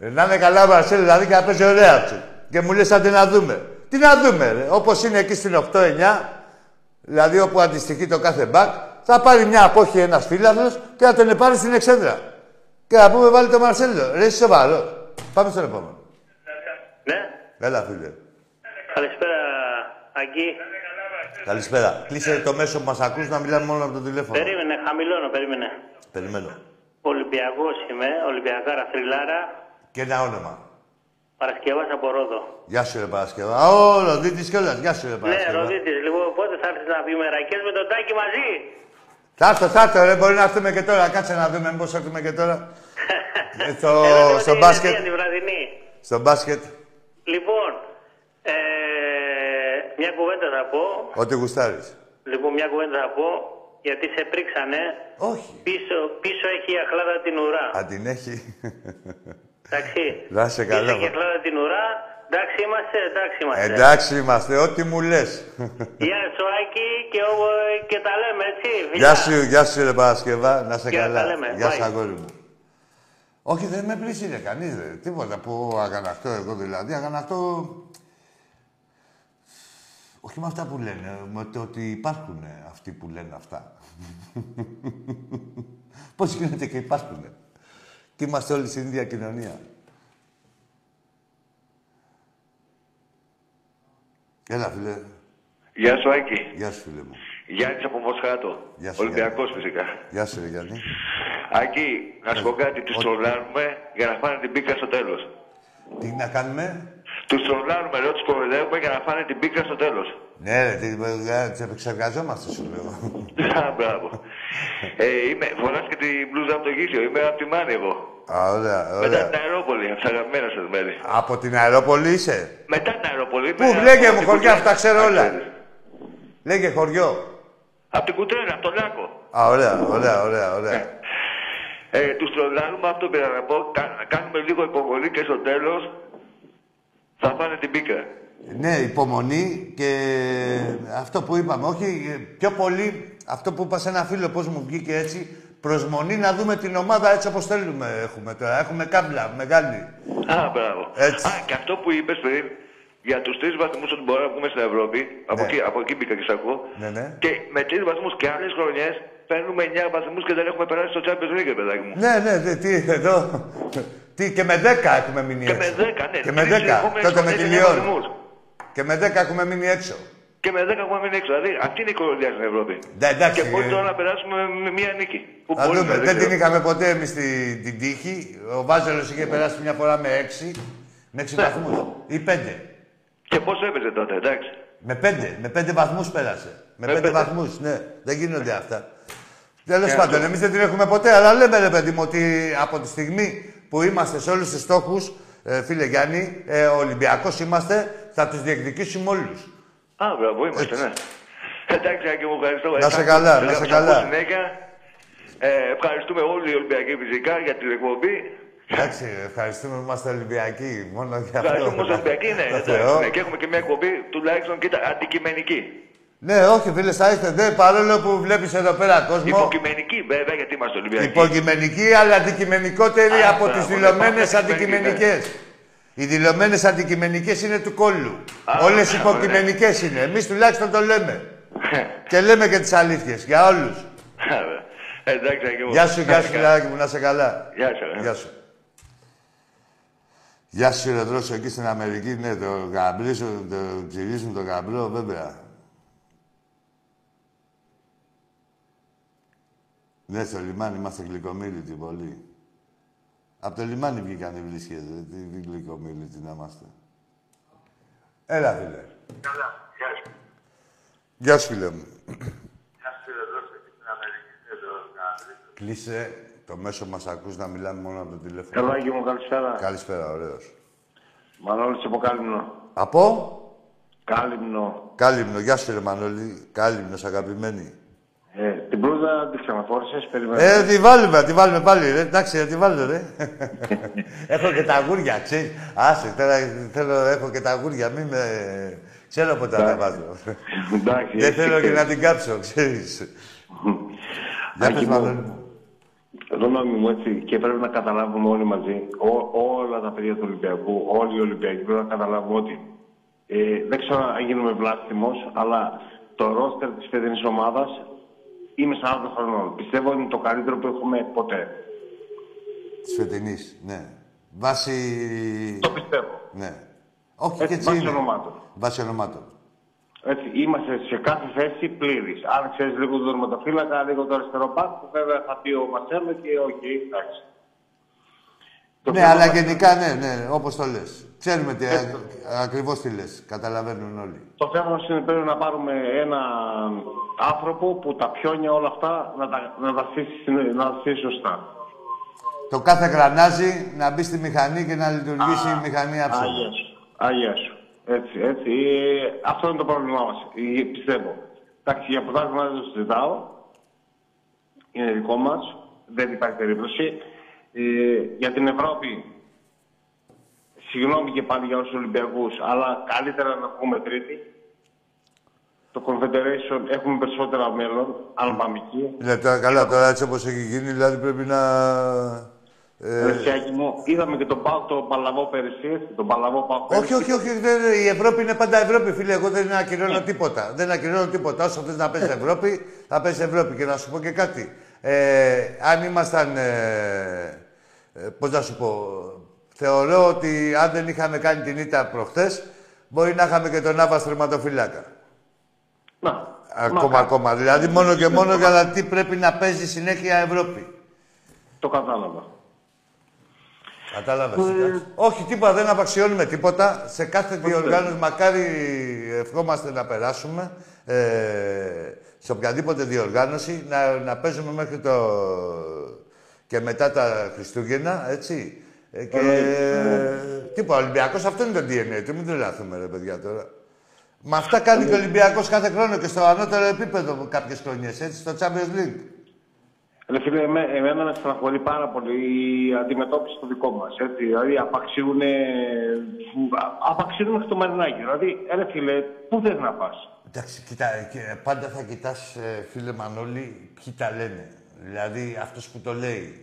Ε, Να είναι καλά, Μαρσέλο, δηλαδή και να παίζει ο Ρέαμψουκ. Και μου λες, άντε να δούμε. Τι να δούμε, ρε. Όπως είναι εκεί στην 8-9, δηλαδή όπου αντιστοιχεί το κάθε μπακ, θα πάρει μια απόχη ένας φίλαθλος και θα τον πάρει στην εξέδρα. Και να πούμε βάλει τον Μαρσέλο. Ρε, είσαι σοβαρός. Πάμε στον επόμενο. Ναι, Έλα, φίλε. καλησπέρα, Αγγί. Καλησπέρα. Κλείσε το μέσο που μας ακούς να μιλάμε μόνο από το τηλέφωνο. Περίμενε, χαμηλώνω, περίμενε. Περιμένω. Ολυμπιακός είμαι, Ολυμπιακάρα Θρυλάρα, Και ένα όνομα. Παρασκευάς από Ρόδο. Γεια σου, ρε Παρασκευά. Ω, Ροδίτης κιόλας. Γεια σου, ρε Ναι, Παρασκευά. Ροδίτης, λοιπόν, πότε θα έρθεις να πιούμε ρακές με τον Τάκη μαζί; Θα έρθω, θα έρθω, ρε. Μπορεί να έρθουμε και τώρα. Κάτσε να δούμε μήπως έρθουμε και τώρα. Ε, στο, Εδώ στο την μπάσκετ. Ινδία, τη βραδινή. Στο μπάσκετ. Λοιπόν, ε, μια κουβέντα θα πω. Ό,τι γουστάρεις. Λοιπόν, μια κουβέντα θα πω, γιατί σε πρίξανε. Όχι. Πίσω, πίσω έχει η αχλάδα την ουρά. Αν την έχει. Εντάξει. Να είσαι Πίσω καλά. έχει η αχλάδα την ουρά. Εντάξει είμαστε, εντάξει είμαστε. Εντάξει είμαστε, ό,τι μου λες. Γεια σου Άκη και, ο- και τα λέμε έτσι. Γεια σου, γεια σου, ρε Παρασκευά. Να σε Γεια, καλά. τα λέμε. Γεια Bye. σου, αγόρι μου. Όχι, δεν με πλήσιρε κανείς, ρε. Τίποτα που αγανακτώ εγώ δηλαδή. Αγανακτώ... Όχι με αυτά που λένε, με το ότι υπάρχουν αυτοί που λένε αυτά. Πώς γίνεται και υπάρχουν. Και είμαστε όλοι στην ίδια κοινωνία. Έλα, φίλε. Γεια σου, Άκη. Γεια σου, φίλε μου. Γιάννης από Μοσχάτο. Γεια σου, Ολυμπιακός φυσικά. Γεια σου, ρε Γιάννη. Άκη, να σου πω κάτι. Τους τρολάρουμε για να φάνε την πίκα στο τέλος. Τι να κάνουμε; Τους τρολάρουμε, λέω, τους κοροϊδεύουμε για να φάνε την πίκα στο τέλος. Ναι, ρε, τι, ε, τις επεξεργαζόμαστε, σου λέω. Α, μπράβο. ε, είμαι, φοράς και την μπλούζα από το γύσιο. Είμαι από τη Μάνη εγώ. Α, ωραία, Μετά ωραία. την Αερόπολη, από τις αγαπημένες σας μέρη. Από την αερόπολη είσαι; Μετά την Αερόπολη. Πού, λέγε μου χωριά, αυτά ξέρω όλα. Λέγε χωριό. Από την Κουτρένα, από τον Λάκο. Α, ωραία, ωραία, ωραία, ωραία. Ε, τους τρολάρουμε, αυτό πήρα να πω. Κα- κάνουμε λίγο υποβολή και στο τέλος θα φάνε την πίκα. Ναι, υπομονή και αυτό που είπαμε. Όχι, ε, πιο πολύ αυτό που είπα σε ένα φίλο, πώς μου βγήκε έτσι. Προσμονή να δούμε την ομάδα έτσι όπως θέλουμε έχουμε τώρα. Έχουμε κάμπλα μεγάλη. Α, μπράβο. Έτσι. Α, και αυτό που είπες πριν, για τους τρεις βαθμούς ότι μπορούμε να πούμε στην Ευρώπη, από, εκεί, από εκεί μπήκα και σ' ακούω, Ναι, ναι. και με τρεις βαθμούς και άλλες χρονιές παίρνουμε 9 βαθμούς και δεν έχουμε περάσει στο Champions League, παιδάκι μου. Ναι, ναι, ναι, τι, εδώ. Τι, και με 10 έχουμε μείνει Και έξω. με 10, ναι. Και με Τρεις 10. συνεχόμενες Τότε με τη χρονιές, εννιά Λιόν. βαθμούς. Και με 10 έχουμε μείνει έξω. Και με 10 έχουμε μείνει έξω. Δηλαδή αυτή είναι η κοροϊδιά στην Ευρώπη. Ναι, εντάξει, και μπορεί ε. τώρα να περάσουμε με μία νίκη. Που Θα μπορούμε, δούμε. Δεν ξέρω. την είχαμε ποτέ εμείς την, την τύχη. Ο Βάζελος είχε περάσει μια φορά με 6. Με 6 Ναι. βαθμούς. Ή 5. Και πόσο έπαιζε τότε, εντάξει. Με πέντε, με πέντε βαθμούς πέρασε. Με, Με πέντε, πέντε. βαθμούς, ναι. Δεν γίνονται αυτά. Τέλος Ε, πάντων, αυτό. εμείς δεν την έχουμε ποτέ, αλλά λέμε ρε παιδί μου ότι από τη στιγμή που είμαστε σε όλους τους στόχους, ε, φίλε Γιάννη, ε, ο Ολυμπιακός είμαστε, θα τους διεκδικήσουμε όλους. Α, μπράβο, είμαστε, ναι. Εντάξει, Άκη μου, ευχαριστώ. Να σε Ε, καλά, θα- να σε θα ακούω καλά. Συνέχεια. Ε, ευχαριστούμε όλοι οι Ολυμπιακοί φυσικά για την εκπομπή. Εντάξει, ευχαριστούμε που είμαστε Ολυμπιακοί. Μόνο για αυτό. Ευχαριστούμε ως Ολυμπιακοί, ναι. Το εντάξει, Θεό. ναι. Και έχουμε και μια εκπομπή τουλάχιστον κοίτα, αντικειμενική. Ναι, όχι φίλε, θα είστε δε, παρόλο που βλέπεις εδώ πέρα κόσμο. Υποκειμενική, βέβαια, γιατί είμαστε Ολυμπιακοί. Υποκειμενική, αλλά αντικειμενικότερη Α, από μπράβο, τις ναι, δηλωμένες πάμε αντικειμενικές. Οι δηλωμένες αντικειμενικές είναι του κόλλου. Α, Όλες μπράβο, υποκειμενικές είναι. Εμείς τουλάχιστον το λέμε. και λέμε και τις αλήθειες για όλους. Εντάξει, Άκη μου. Γεια σου, γεια Να σου, είσαι καλά. φιλάκι μου, να σε καλά. Γεια σου. ε. Γεια σου. Γεια σου, ρε Δρόσο, εκεί στην Αμερική, ναι, το γαμπρίσουν, το τσιρίζουν το γαμπρό, βέβαια. Ναι, στο λιμάνι είμαστε γλυκομίλητοι πολύ. Από το λιμάνι βγήκαν οι βρίσκες, ρε, τι, τι γλυκομίλητοι να είμαστε. Έλα, φίλε. Καλά, γεια σου. Γεια σου, φίλε μου. Γεια σου, ρε Δρόσο, εκεί στην Αμερική. Εδώ, Γαμπρίσου. Κλείσε το μέσο μας ακούς να μιλάμε μόνο από το τηλέφωνο. Ελάκη μου, καλησπέρα. Καλησπέρα, ωραίος. Μανώλης από Κάλυμνο. Από; Κάλυμνο. Κάλυμνο, γεια σου ρε Μανώλη. Κάλυμνος, αγαπημένη. Ε, την μπλούζα την ξαναφόρησες, περιμένω. Ε, τη βάλουμε, τη βάλουμε πάλι, ρε. Εντάξει, ε, τη βάλουμε, ρε. έχω και τα αγούρια, ξέρεις. Άσε, τώρα θέλω, έχω και τα αγούρια, μην με... Ξέρω πότε θα τα βάζω. Εντάξει, Δεν έτσι θέλω και και- να την κάψω, ξέρεις. Για Άκη πες, μου, Μανώλη μου. Γνώμη μου έτσι, και πρέπει να καταλάβουμε όλοι μαζί, ό- όλα τα παιδιά του Ολυμπιακού, όλοι οι Ολυμπιακοί πρέπει να καταλάβουμε ότι ε, δεν ξέρω αν γίνομαι βλάστημος, αλλά το ρόστερ της φετινής ομάδας είμαι 40 χρονών. Πιστεύω ότι είναι το καλύτερο που έχουμε ποτέ. Της φετινής, ναι. Βάση... Το πιστεύω. Ναι. Όχι και Έτσι, έτσι βάσει είναι. ονομάτων. Βάση ονομάτων. Έτσι, είμαστε σε κάθε θέση πλήρης. Αν ξέρεις λίγο τον τερματοφύλακα, λίγο το αριστερό μπακ, που βέβαια θα πει ο Μαρσέλο και οκ, εντάξει. Το ναι, θέμα αλλά μας- γενικά ναι, ναι, όπως το λες. Ξέρουμε τι, ακριβώς τι λες. Καταλαβαίνουν όλοι. Το θέμα μας είναι πρέπει να πάρουμε έναν άνθρωπο που τα πιόνια όλα αυτά να τα, να τα, αφήσει, στην- να τα αφήσει σωστά. Το κάθε γρανάζι να μπει στη μηχανή και να λειτουργήσει η μηχανή άψογα. Αγία σου. Αγία σου. Έτσι, έτσι. Ε, αυτό είναι το πρόβλημά μας. Ε, πιστεύω. Εντάξει, για πρωτάθλημα δεν το συζητάω. Είναι δικό μας. Δεν υπάρχει περίπτωση. Ε, για την Ευρώπη, συγγνώμη και πάλι για τους Ολυμπιακούς, αλλά καλύτερα να πούμε τρίτη. Το Confederation έχουμε περισσότερα μέλλον, αν πάμε εκεί. Ναι, τώρα, καλά, τώρα έτσι όπως έχει γίνει, δηλαδή πρέπει να... Ε, Ε, Ρεσιάκη μου, είδαμε και τον Πάο, τον Παλαβό πέρυσι, έτσι, τον Παλαβό Πάο όχι, όχι, όχι, δεν, η Ευρώπη είναι πάντα Ευρώπη, φίλε. Εγώ δεν ακυρώνω τίποτα. Δεν ακυρώνω τίποτα. Όσο θες να παίζει Ευρώπη, θα παίζει Ευρώπη. Και να σου πω και κάτι. Ε, αν ήμασταν. Ε, ε, Πώς να σου πω. Θεωρώ ότι αν δεν είχαμε κάνει την ήττα προχθές, μπορεί να είχαμε και τον Άβα στρεματοφυλάκα. Να, Ακόμα, ακόμα. Δηλαδή, μόνο και μόνο για να τι πρέπει να παίζει συνέχεια Ευρώπη. Το κατάλαβα. Κατάλαβες. Όχι, τίποτα, δεν απαξιώνουμε τίποτα. Σε κάθε διοργάνωση, μακάρι ευχόμαστε να περάσουμε. Ε, σε οποιαδήποτε διοργάνωση, να, να παίζουμε μέχρι το... και μετά τα Χριστούγεννα, έτσι. Ε, και... Τίποτα, ο Ολυμπιακός αυτό είναι το DNA του, μην τρελαθούμε ρε παιδιά τώρα. Μα αυτά κάνει και ο Ολυμπιακός κάθε χρόνο και στο ανώτερο επίπεδο κάποιες χρονιές, έτσι, στο Champions League. Ρε φίλε, εμέ, εμένα με στεναχωρεί πάρα πολύ η αντιμετώπιση του δικό μας. Δηλαδή, απαξιούν. Απαξιούν μέχρι το Μαρινάκι. Δηλαδή, ρε φίλε, πού θες να πας; Εντάξει, κοίτα, και πάντα θα κοιτάς, ε, φίλε Μανώλη, ποιοι τα λένε. Δηλαδή, αυτός που το λέει.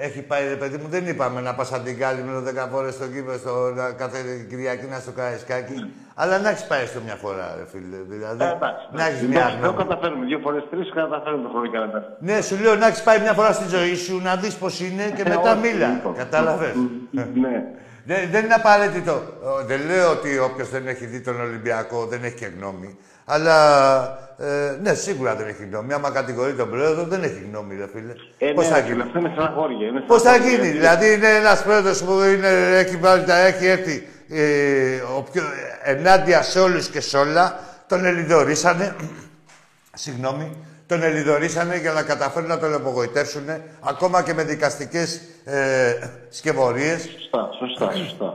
Ε, έχει πάει, ρε παιδί μου, δεν είπαμε να πας αντικάλυμνο 10 φορές στο κήπο, στο, να- κάθε Κυριακή να στο Καραϊσκάκι. Αλλά να έχεις πάει στο μια φορά, ρε φίλε. Δηλαδή, Ε, εντάξει. να έχεις Εντάξει, μια Δεν γνώμη. καταφέρουμε. Δύο φορές τρεις καταφέρουμε χρονικά να τα. Ναι, σου λέω να έχεις πάει μια φορά στη ζωή σου, να δεις πώς είναι και Ε, μετά όχι, μίλα. λοιπόν. Κατάλαβες; Ναι. Δεν, δεν είναι απαραίτητο. Ε, Δεν λέω ότι όποιος δεν έχει δει τον Ολυμπιακό δεν έχει και γνώμη. Αλλά ε, ναι, σίγουρα δεν έχει γνώμη. Άμα κατηγορεί τον πρόεδρο, δεν έχει γνώμη, ρε φίλε. Ε, Πώς ναι, θα ρε γίνει; φίλε, Αυτό είναι στεναχώρια. είναι Πώς θα στεναχώρια, γίνει, γιατί- δηλαδή είναι ένας πρόεδρος που είναι, έχει, βάλει, τα- έχει έρθει. Ε, ο πιο, ενάντια σε όλους και σε όλα, τον ελιδωρήσανε, συγγνώμη, τον ελιδωρήσανε για να καταφέρουν να τον απογοητεύσουν, ακόμα και με δικαστικές ε, σκευωρίες. Σωστά, σωστά, σωστά.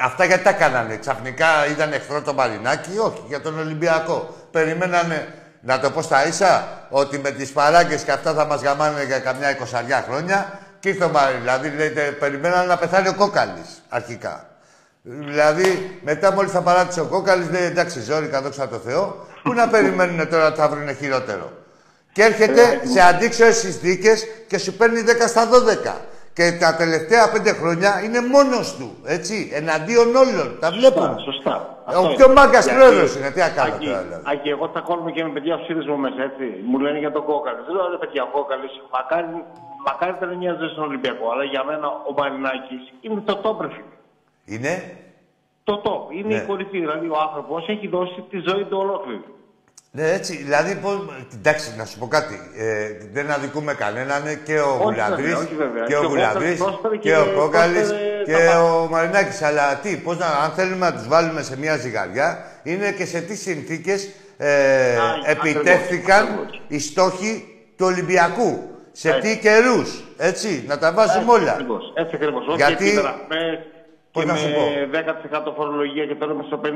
Αυτά γιατί τα κάνανε. Ξαφνικά ήταν εχθρό το Μαρινάκι; Όχι, για τον Ολυμπιακό. Περιμένανε, να το πω στα ίσα, ότι με τις παράγκες και αυτά θα μας γαμάνε για καμιά εικοσαριά χρόνια. Και ήρθε ο Μαρινάκη. Δηλαδή, λέτε, περιμένανε να πεθάνει ο Κόκαλης, αρχικά. Δηλαδή, μετά μόλις θα παράτησε ο Κόκαλης, λέει, εντάξει, ζόρικα, δόξα τω Θεώ. Πού να περιμένουν τώρα ότι θα βρουν χειρότερο. Και έρχεται σε αντίξωες συνθήκες και σου παίρνει 10 στα 12. Και τα τελευταία πέντε χρόνια είναι μόνος του, έτσι, εναντίον όλων. Τα βλέπουμε. Σωστά. Ο πιο μάγκας Γιατί- πρόεδρος είναι. Τι να κάνω Άκη, τώρα, δηλαδή. Άκη, εγώ τσακώνομαι και με παιδιά ψήφισμα μου μέσα, έτσι. Μου λένε για τον Κόκαλη. Δεν λέω ρε παιδιά, ο Κόκαλης, μακάρι, μακάρι δεν νοιάζει στον Ολυμπιακό. Αλλά για μένα ο Μαρινάκης είναι το τόπρεφι. Είναι; Το το. Είναι Ναι. η κορυφή. Δηλαδή ο άνθρωπος έχει δώσει τη ζωή του ολόκληρη. Ναι, έτσι, δηλαδή, πώς... εντάξει, να σου πω κάτι. Ε, δεν αδικούμε κανέναν ε, και ο Όχι, Γουλανδρής βέβαια, όχι, βέβαια. και Και ο ο Γουλανδρής Κόκαλης πρόσφερε και και ο Κόκαλης πρόσφερε και τα πάντα. ο Μαρινάκης. Αλλά τι, πώς να, αν θέλουμε να τους βάλουμε σε μια ζυγαριά, είναι και σε τι συνθήκες ε, επιτεύχθηκαν οι στόχοι του Ολυμπιακού. Σε τι καιρούς, έτσι, να τα βάζουμε όλα. Ακριβώς, Έτσι ακριβώς. Όχι Γιατί- επιδραχμές Πώς και να με σου πω. 10% φορολογία και τώρα είμαι στο 50%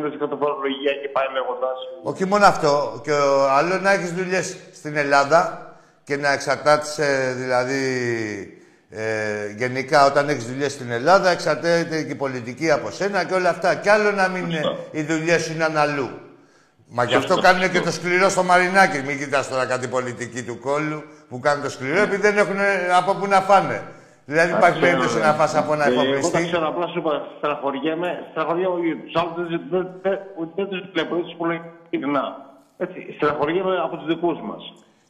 φορολογία και πάει λέγοντας. Όχι μόνο αυτό, και ο, άλλο να έχεις δουλειές στην Ελλάδα και να εξαρτάται, δηλαδή, ε, γενικά όταν έχεις δουλειές στην Ελλάδα, εξαρτάται και η πολιτική από σένα και όλα αυτά. Κι άλλο να μην είναι, οι δουλειές σου είναι αλλού. Μα γι' αυτό Σωστό, κάνουν και το σκληρό στο Μαρινάκι. Μην κοιτάς τώρα κάτι πολιτική του κόλλου που κάνουν το σκληρό, επειδή δεν έχουν από πού να φάνε. Δηλαδή υπάρχει περίπτωση να φας από ένα Ε, Εγώ τα εφοπλιστή. ξέρω, απλά σου είπα, στεναχωριέμαι, στεναχωριέμαι για τους άλλους, δεν- δεν- δεν- δεν τους βλέπω, δεν τους πω ειλικρινά. Έτσι, στεναχωριέμαι από τους δικούς μας.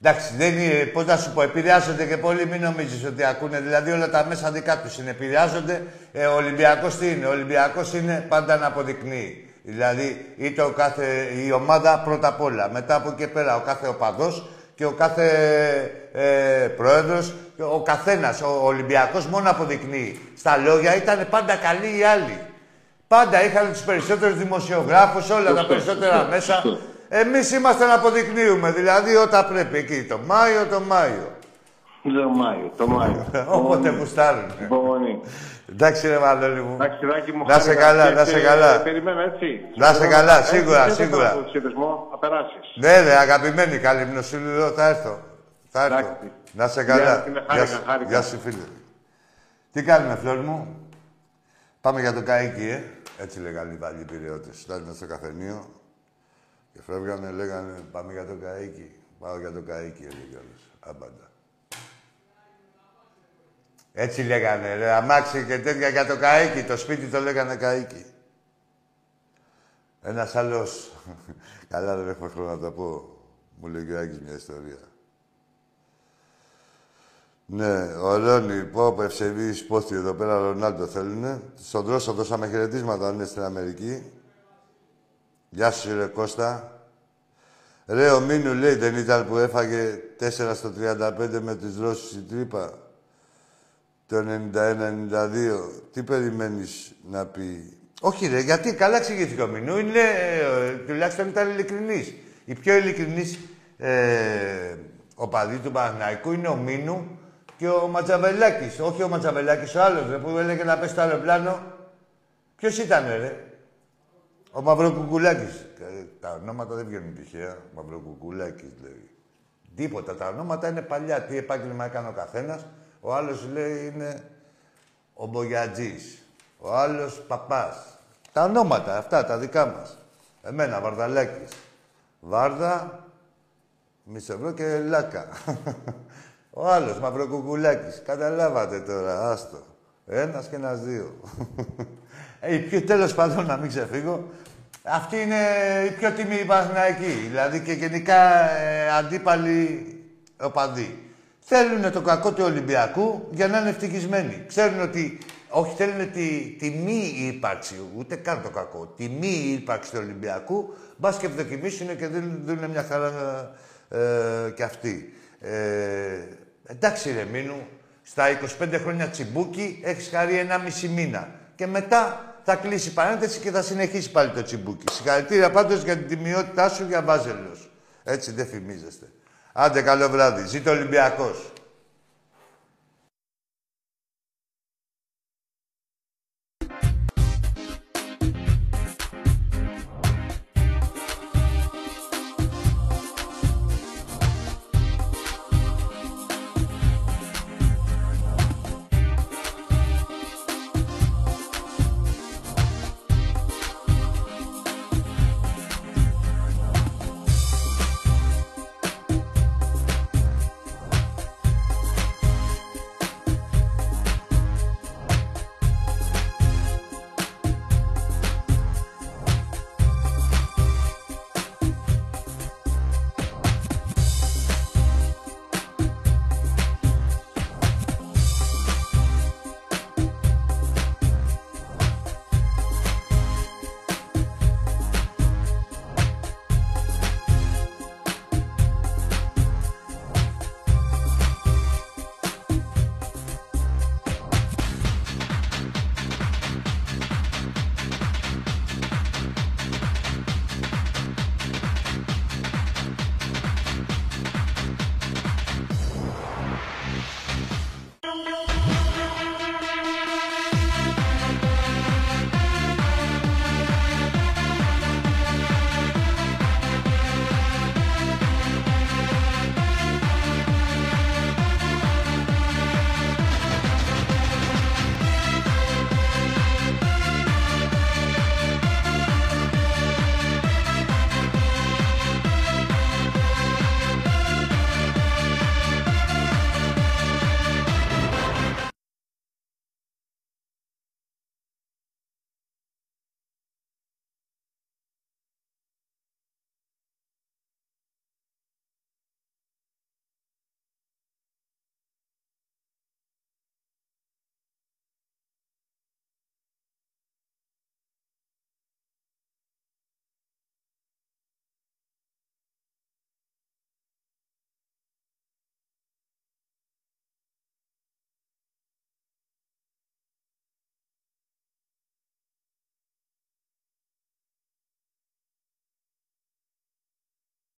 Εντάξει, δεν είναι, πώς να σου πω, επηρεάζονται και πολύ, μην νομίζεις ότι ακούνε. Δηλαδή όλα τα μέσα δικά τους είναι, επηρεάζονται. Ε, ο Ολυμπιακός τι είναι, ο Ολυμπιακός είναι πάντα να αποδεικνύει. Δηλαδή, είτε ο κάθε, η ομάδα πρώτα απ' όλα. Μετά από εκεί και πέρα, ο κάθε οπαδός και ο κάθε ε, πρόεδρος, και ο καθένας, ο Ολυμπιακός μόνο αποδεικνύει. Στα λόγια ήταν πάντα καλοί οι άλλοι. Πάντα είχαν τους περισσότερους δημοσιογράφους, όλα τα Σωστό, περισσότερα σωστό, μέσα. σωστό. Εμείς είμαστε να αποδεικνύουμε, δηλαδή όταν πρέπει εκεί, το Μάιο, το Μάιο. Το Μάιο, το Μάιο. Όποτε γουστάρουν. Υπομονή. Εντάξει ρε Μανώλη μου. Εντάξει, Ράκη μου, Να σε χάρηκα καλά, και να σε σε καλά. Περιμένω, έτσι. Να σε καλά, Έτσι, σίγουρα, δεν θα σίγουρα. πάω στο σχεδιασμό, θα περάσεις. Ναι, ρε, αγαπημένη, καλή μνοσύλληδο, θα έρθω. Θα έρθω. Να σε καλά. Γεια, φίλε, χάρηκα, σου- χάρηκα. Γεια σου, φίλε. Τι κάνουμε, φλόρ μου; Πάμε για το καίκι, ε. Έτσι λέγανε οι παλιοί πυραιώτες. Ήταν στο καφενείο και φεύγανε, λέγανε πάμε για το καίκι. Πάω για το καίκι, έλεγε όλος. Άμπαντα. Έτσι λέγανε, ρε, αμάξι και τέτοια για το καίκι. Το σπίτι το λέγανε καίκι. Ένας άλλος... Καλά, δεν έχω χρόνο να το πω. Μου λέει ο Άκης μια ιστορία. Ναι, ο Ρόνι, πω, πω, ευσεβής, πόθη εδώ πέρα, Ρονάλντο θέλουνε. Στον Τρόσο δώσαμε χαιρετίσματα, αν είναι στην Αμερική. Γεια σου, ρε Κώστα. Ρε, ο Μίνου λέει, δεν ήταν που έφαγε 4 στο 35 με τους Ρώσους η τρύπα. Το 91-92. Τι περιμένεις να πει; Όχι ρε, γιατί καλά εξηγήθηκε ο Μινού. Είναι, ε, τουλάχιστον ήταν ειλικρινής. Η πιο ειλικρινής ε, οπαδή του Παναθηναϊκού είναι ο Μίνου και ο Ματσαβελάκης. Όχι ο Ματσαβελάκης, ο άλλος ρε, που έλεγε να πέσει στο αεροπλάνο. Ποιος ήταν ρε; Ο Μαυροκουκουλάκης. Ε, Τα ονόματα δεν βγαίνουν τυχαία. Μαυροκουκουλάκης λέει. Τίποτα. Τα ονόματα είναι παλιά. Τι επάγγελμα έκανε ο καθένας. Ο άλλος λέει είναι ο Μπογιατζής. Ο άλλος παπάς. Τα ονόματα αυτά, τα δικά μας. Εμένα, Βαρδαλάκης. Βάρδα, Μισευρό και Λάκα. Ο άλλος, Μαυροκουκουλάκης. Καταλάβατε τώρα, άστο. Ένας και ένας δύο. Ε, η πιο τέλος πάντων, να μην ξεφύγω, αυτή είναι η πιο τιμή Παναθηναϊκή. Δηλαδή και γενικά ε, αντίπαλοι οπαδοί. Θέλουν το κακό του Ολυμπιακού για να είναι ευτυχισμένοι. Ξέρουν ότι όχι θέλουν τη, τη μη ύπαρξη, ούτε καν το κακό, τη μη ύπαρξη του Ολυμπιακού, μπας και ευδοκιμήσουν και δίνουν, δίνουν μια χαρά ε, κι αυτοί. Ε, εντάξει ρε Μίνου, στα 25 χρόνια τσιμπούκι έχεις χαρεί ένα μισή μήνα. Και μετά θα κλείσει η παρένθεση και θα συνεχίσει πάλι το τσιμπούκι. Συγχαρητήρια πάντως για την τιμιότητά σου για Βάζελος. Έτσι δεν φημίζεστε. Άντε, καλό βράδυ. Ζήτω Ολυμπιακός.